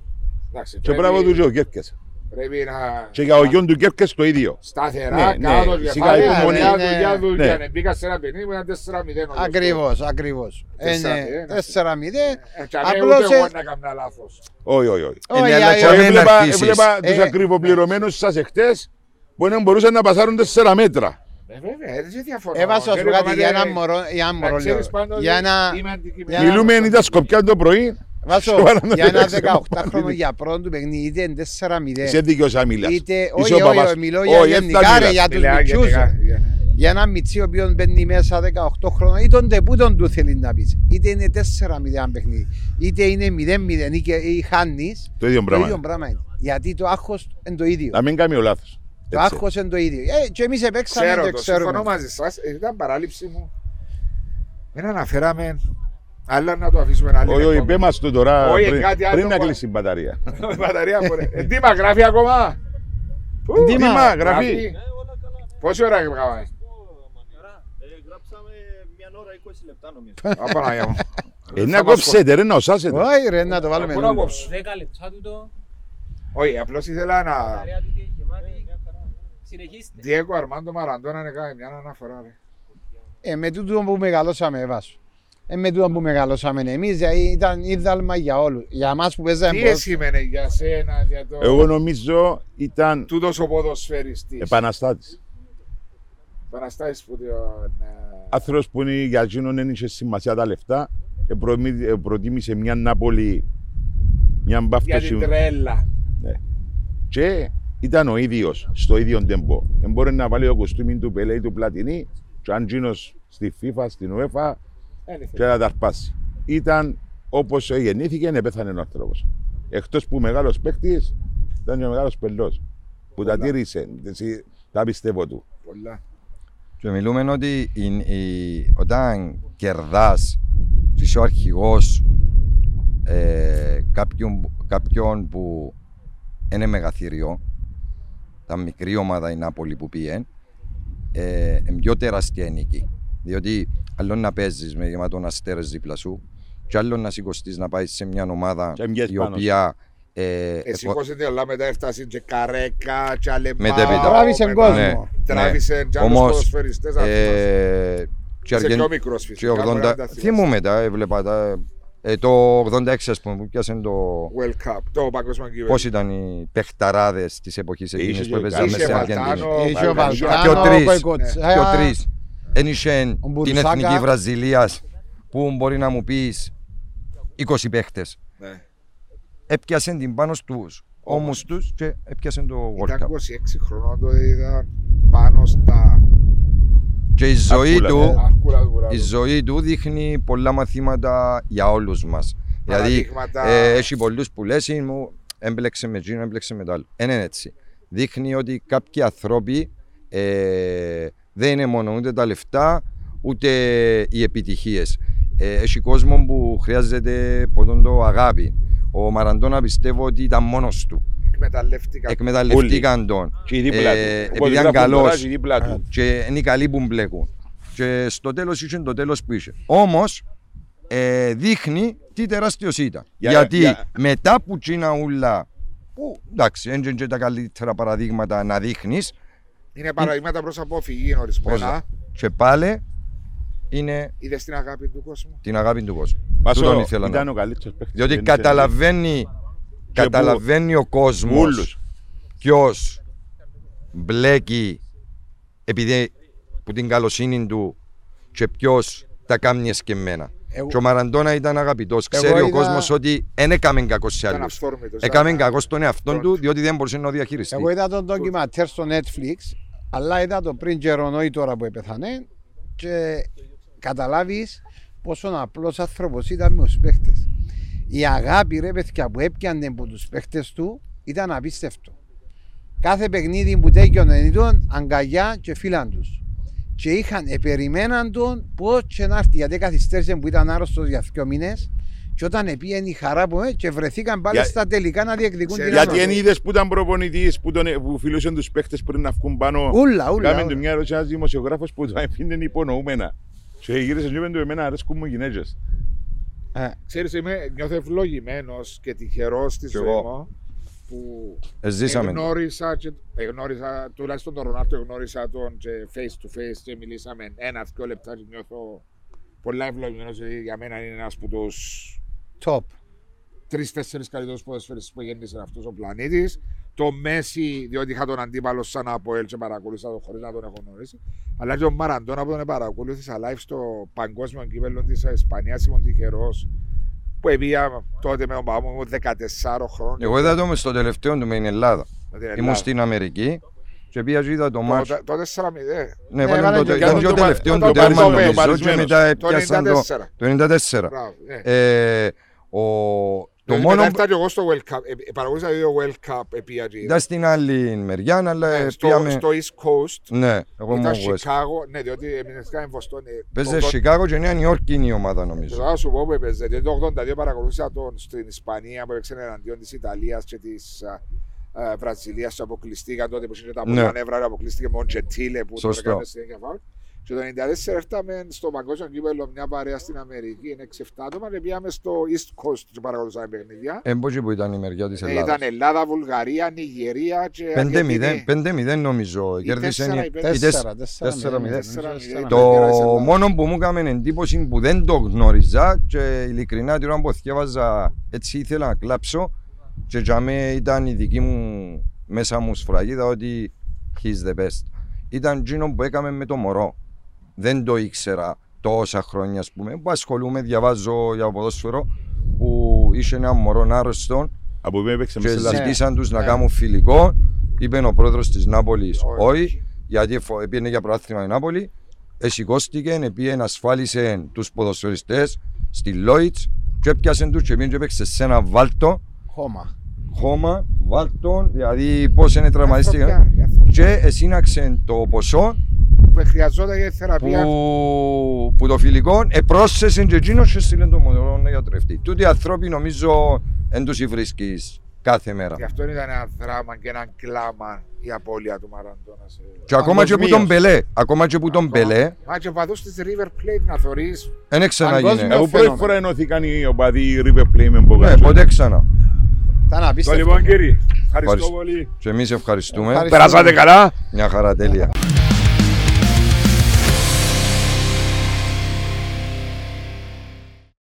Εντάξει, και πρέπει- μπράβο του και ο Κέρκες. Πρέπει να... Και για ο γιον του Κέρκες το ίδιο. Σταθερά, Ναι, ναι, κάτω, σιγά κεφάλι, υπομονή. δουλειά, Ναι, δουλειά, ναι. δουλειά. Ναι. Ναι, Μπήκα σε ένα παιχνίδι που ήταν 4-0. ο γιος του. Ακριβώ, ακριβώς. Τέσσερα, Είναι ε, 4-0. Ε, και αν Απλώς, ούτε εγώ ε, να έκανα λάθος. Όχι, όχι, όχι. Ε, ναι, Όχι, αλλά α, και ε, αμέ- μην Έβλεπα, αρχίσεις. έβλεπα τους Ε. ακριβοπληρωμένους σας εχθές που να μπορούσαν να πασάρουν 4 μέτρα. Ε, βέβαια, δεν διαφωνώ. Έβασα σου Κύριε κάτι για Κομμάτι, ένα μωρό, για ένα να μωρό λέω. ξέρεις πάντως Για ότι ένα, είμαι αντικειμενικός. για ένα- Μιλούμε αν ήταν σκοπιά το πρωί, Βάσο, στο βάλαμε για ένα το έξω. 18χρονο για πρώτο του παιχνίδι, είτε είναι 4-0. είσαι δίκαιος αν μιλάς. Είτε, Είσαι όχι, ο όχι, παπάς. όχι, μιλώ για Όχι, γενικά, έφτα ρε, μιλάς. για τους Μιλάει μητσούς. γενικά, για- Για ένα μιτσί ο οποίος μπαίνει μέσα 18 χρόνια, ή τον τεπούτον του θέλει να πεις. Είτε είναι 4-0 παιχνίδι, είτε είναι 0-0 ή, και- ή χάνεις, Το ίδιο το ίδιο πράγμα. πράγμα είναι. Γιατί το άγχος είναι το ίδιο. Να μην κάνει ο λάθος. Το Έτσι. άγχος είναι το ίδιο. Ε, και εμείς επέξαμε Ξέρω και το, συμφωνώ ξέρουμε. μαζί σας. Ε, Ήταν παράληψη μου. Δεν αναφέραμε, αλλά να το αφήσουμε άλλη Όχι, όχι, εκπομπή. πέ μας το τώρα Όχι, πριν- κάτι άλλο πριν να που- κλείσει η μπαταρία. Η μπαταρία μου, ρε. Ε, Δήμα, γράφει ακόμα; Πού; Δήμα, Δήμα, γραφεί. Πόση ώρα γράφει. Γράψαμε μια ώρα 20 λεπτά νομίζω. Απαναγιά μου. Ε, να κόψετε ρε, να οσάσετε. Όχι ρε, να το βάλουμε. Πού να λίγο. κόψω. 10 λεπτά τούτο, Όχι, απλώς ήθελα να... παρέα του είναι γεμάτη. Συνεχίστε. Διέκο Αρμάντο Μαραντώνα να κάνει μια αναφορά. ρε. Ε, με τούτο που μεγαλώσαμε, Βάσο. Ε, με τούτο που μεγαλώσαμε εμείς, δηλαδή ήταν ίδαλμα για όλους. Για εμάς που παίζαμε Τι ποδόσφαιρο. σημαίνει για σένα, για το... Εγώ νομίζω ήταν Τούτος ο ποδοσφαιριστής. επαναστάτης. Παραστάσεις που το... ναι. Άνθρωπος που είναι για εκείνον δεν είχε σημασία τα λεφτά. ε, προμη- ε, Προτίμησε μια Νάπολη, μια Για μπάφτωση. την τρέλα. Ναι. Και ήταν ο ίδιος στο ίδιο τέμπο. Δεν μπορεί να βάλει το κοστούμι του Πελέ ή του Πλατινί, και αν γίνος στη FIFA, στην UEFA, Δεν και ήθελα. να τα αρπάσει. Ήταν όπως γεννήθηκε, να πέθανε ο άνθρωπος. Εκτός που μεγάλος παίκτης, ήταν και μεγάλος πελός. Που τα Πολλά. τήρησε. έτσι, Τα πιστεύω του. Πολλά. Και μιλούμε ότι η- η- όταν κερδάς και είσαι ο αρχηγός ε, κάποιον, κάποιον που είναι μεγαθύριο, τα μικρή ομάδα η Νάπολη που πήγε, ε, είναι πιο τεράστια η νίκη. Διότι άλλο να παίζεις με γεμάτον αστέρες δίπλα σου και άλλο να σηκωστείς να πάεις σε μια ομάδα Και μοιάζει η πάνω οποία ε, Εσύ εφο- χώσετε όλα μετά έφτασε και καρέκα και αλεμπάο. Μετέπειτα. Τράβησε μετά- κόσμο. Ναι. Τράβησε και άλλους Όμως, ποδοσφαιριστές αυτούς. ε, και Είσαι αργεν- πιο μικρός και φυσικά. μπορεί να 80, τα θυμάσαι. θυμούμαι τα, έβλεπα τα. Ε, το 86 ας πούμε που πιάσαν το... World Cup, το παγκόσμιο Πώς κυβέρνηση. ήταν οι παιχταράδες της εποχής Είχε εκείνης και που έπαιζαν Είχε μέσα στην Βαλτάνο, Αργεντινή. Είχε ο Βαλτάνο. Και ο Βαλτάνο, τρεις. ο Κοικοτσέα. Και ο τρεις. Εν είχε Ο την Μπουρσάκα. εθνική Βραζιλίας που μπορεί να μου πεις 20 παίχτες. Ναι. Έπιασαν την πάνω στους ώμους τους και έπιασαν το World Ήταν Cup. 26 χρονών το είδα πάνω στα Και η ζωή Αρκούλα, του, ναι. άρκουλα του κουράδου. η ζωή του δείχνει πολλά μαθήματα για όλους μας. Δηλαδή, Παραδείγματα. ε, έχει πολλούς που λες «Ε, μου έμπλεξε με εκείνο, έμπλεξε με το άλλο. Δεν είναι έτσι. Δείχνει ότι κάποιοι άνθρωποι ε, δεν είναι μόνο ούτε τα λεφτά, ούτε οι επιτυχίες. Ε, έχει κόσμο που χρειάζεται ποτέ το αγάπη. Ο Μαραντώνα πιστεύω ότι ήταν μόνος του. Εκμεταλλεύτηκα. Εκμεταλλευτήκαν τον. Και η δίπλα Ε, του. επειδή Όπως ήταν γράφουν τώρα, καλός. η δίπλα του. και είναι οι καλοί που μπλέκουν. Και στο τέλος είχε το τέλος που είχε. Όμως, ε, δείχνει τι τεράστιος ήταν. Για- Γιατί για- μετά που τσίνα ούλα, που εντάξει, έντια και τα καλύτερα παραδείγματα να δείχνεις, Είναι παραδείγματα προς αποφυγή ορισμένα. και πάλι είναι Είδες την αγάπη του κόσμου; την αγάπη του κόσμου. Πασό, Τούτον ήθελα να ήταν ο καλύτερος παίκτης. Διότι που γέννησε καταλαβαίνει, Και καταλαβαίνει ο κόσμος Ούλους. ποιος μπλέκει επειδή που την καλοσύνη του και ποιος τα κάνει εσκεμμένα. Εγώ- Και ο Μαραντόνα ήταν αγαπητός. Εγώ Ξέρει ο είδα- κόσμος ότι δεν έκαμε κακός σε Ήταν άλλους. αυθόρμητος. Έκαμε Ήταν- κακός στον εαυτό τον- του διότι δεν μπορούσε να το διαχειριστεί. Εγώ είδα τον ντοκιματέρ στο Netflix, αλλά είδα το πριν καιρό, ή τώρα που έπεθανε και καταλάβεις πόσο απλός άνθρωπος ήταν με τους παίχτες. Η αγάπη ρε παιδιά που έπιανε από τους παίχτες του ήταν απίστευτο. Κάθε παιχνίδι που τέκιονε ήταν αγκαλιά και φίλαν τους. Και είχαν, επεριμέναν τον πώς και να έρθει γιατί καθυστέρησε που ήταν άρρωστος για δύο μήνες και όταν επίενε η χαρά που ε, και βρεθήκαν πάλι Για- στα τελικά να διεκδικούν Σε- την Γιατί ανόρθωση. δεν είδες που ήταν προπονητής που, τον, που φιλούσαν τους παίκτες πριν να βγουν πάνω. Ούλα, ούλα. Κάμε ούλα. του μια ερώτηση ένας δημοσιογράφος που το αφήνει υπονοούμενα. Και γύρισες και είπε του εμένα αρέσκουν μου οι γυναίκες. Ε, Ξέρεις, είμαι, νιώθω ευλογημένος και τυχερός στη Κι ζωή εγώ. μου που Ε, ζήσαμε. γνώρισα, και, ε, γνώρισα τουλάχιστον τον Ρονάρτο γνώρισα τον και face to face και μιλήσαμε ένα-δυο λεπτά και νιώθω πολλά ευλογημένος γιατί για μένα είναι ένας από τους top. τρει-τέσσερι καλύτερους ποδοσφαιριστές που γέννησε αυτό ο πλανήτης. Το Μέση, διότι είχα τον αντίπαλο σαν από ελ και παρακολούθησα τον χωρίς να τον έχω γνωρίσει. Αλλά και ο Μαραντόνα που τον παρακολούθησα live στο παγκόσμιο κύπελο της Ισπανίας. Ήμουν τυχερός που έπια τότε με τον παπά μου ήμουν 14 χρόνων. Εγώ είδα το μες στο τελευταίο του με την Ελλάδα. με την Ήμουν Ελλάδα. στην Αμερική και πήγα και είδα το μάτσο. Το- Το 4-0. Ναι, Ναι, βάλε βάλε το και ήταν και ο το- τελευταίο το- του το τέρμα παρισμένο, νομίζω και παρισμένος. μετά Το έπιασαν το 94. Το 94. Μπράβο, ναι. Ε, ο, το Δηλαδή, μόνο μετά που έφτανα και εγώ στο World Cup. Ε, ε, Παρακολούθησα δύο World Cup επία και είδα. ήταν στην άλλη μεριά, αλλά Ε, στο, πήγαμε... στο East Coast. Ναι, εγώ Ήταν ήμουν West. Chicago, ναι, διότι εμείς κάνουμε Βοστόνη. Παίζε Σικάγο και Νέα Νιόρκη είναι η ομάδα νομίζω. Θα σου πω που έπαιζε, διότι το 82 παρακολούθησα τον στην Ισπανία που έπαιξε εναντίον της Ιταλίας και της α, α, Βραζιλίας και αποκλειστήκαν τότε που είχε τα Ναι. πολλά νεύρα, αποκλείστηκε με τον Τζετήλε που τον Σωστό. έκανε συνέχεια φάουλ. Και το 94 έρθαμε στο παγκόσμιο κύπελο μια παρέα στην Αμερική, είναι 6-7 άτομα και πήγαμε στο East Coast και παρακολουθούσαμε παιχνίδια. Έμποχη που ήταν η μεριά της Ε, Ελλάδας. Ήταν Ελλάδα, Βουλγαρία, Νιγερία και 5-0, Αργεντινή. 5-0 νομίζω. Ή Κέρδισε τέσσερα η- ή πέντε. η τεσ- Τέσσερα, τέσσερα, τέσσερα μηδέν, μηδέν. νομίζω, Τέσσερα τέσσερα μηδέν. Το Γεράς Ελλάδα. μόνο που μου έκανε εντύπωση που δεν το γνώριζα και ειλικρινά την ώρα που θυκεύαζα έτσι ήθελα να κλάψω και για μέ ήταν η δική μου μέσα μου σφραγίδα ότι he's the best. Ήταν εκείνο που έκαμε με το μωρό. Δεν το ήξερα τόσα χρόνια ας πούμε, που ασχολούμαι, διαβάζω για ποδόσφαιρο που είχε ένα μωρό άρρωστο Από πού έπαιξε και μέσα στη ζητήσαν τους να Ναι. κάνουν φιλικό. Είπε ο πρόεδρος της Νάπολης Όχι. όχι, γιατί φο- πήγαινε για προάθλημα η Νάπολη. Εσηκώστηκε, πήγαινε ασφάλισε τους ποδοσφαιριστές στη Λόιτς και έπιασε τους και πήγαινε και έπαιξε σε ένα βάλτο, Χώμα. χώμα, βάλτο, δηλαδή πώς είναι τραυματίστηκε Ανθρωπιά, οι άνθρωποι και εσύναξε το ποσό Που χρειαζόταν για θεραπεία. που, που το φιλικό επρόσθεσε και εκείνος και στείλε το μωρό να γιατρευτεί. Τούτοι οι άνθρωποι νομίζω δεν τους βρίσκεις κάθε μέρα. Γι' αυτό ήταν ένα δράμα και ένα κλάμα η απώλεια του Μαραντόνα. σε- Και ακόμα και που τον Παγκοσμίως. Μπελέ, ακόμα και που τον Ακόμα. Μπελέ, Μα και παδούς της River Plate να θωρείς. δεν ξαναγίνε. Παγκόσμιο. Εγώ πρώτη φαινόμενο. φορά ενώθηκαν οι οπαδοί River Plate με Ναι, Μπογάτσο. ποτέ ξανά. Ήταν Το απίστευτο. λοιπόν κύριε, ευχαριστώ Ευχαριστώ. πολύ. Και εμείς ευχαριστούμε. Ευχαριστώ. Περάσατε καλά. Μια χαρά τέλεια.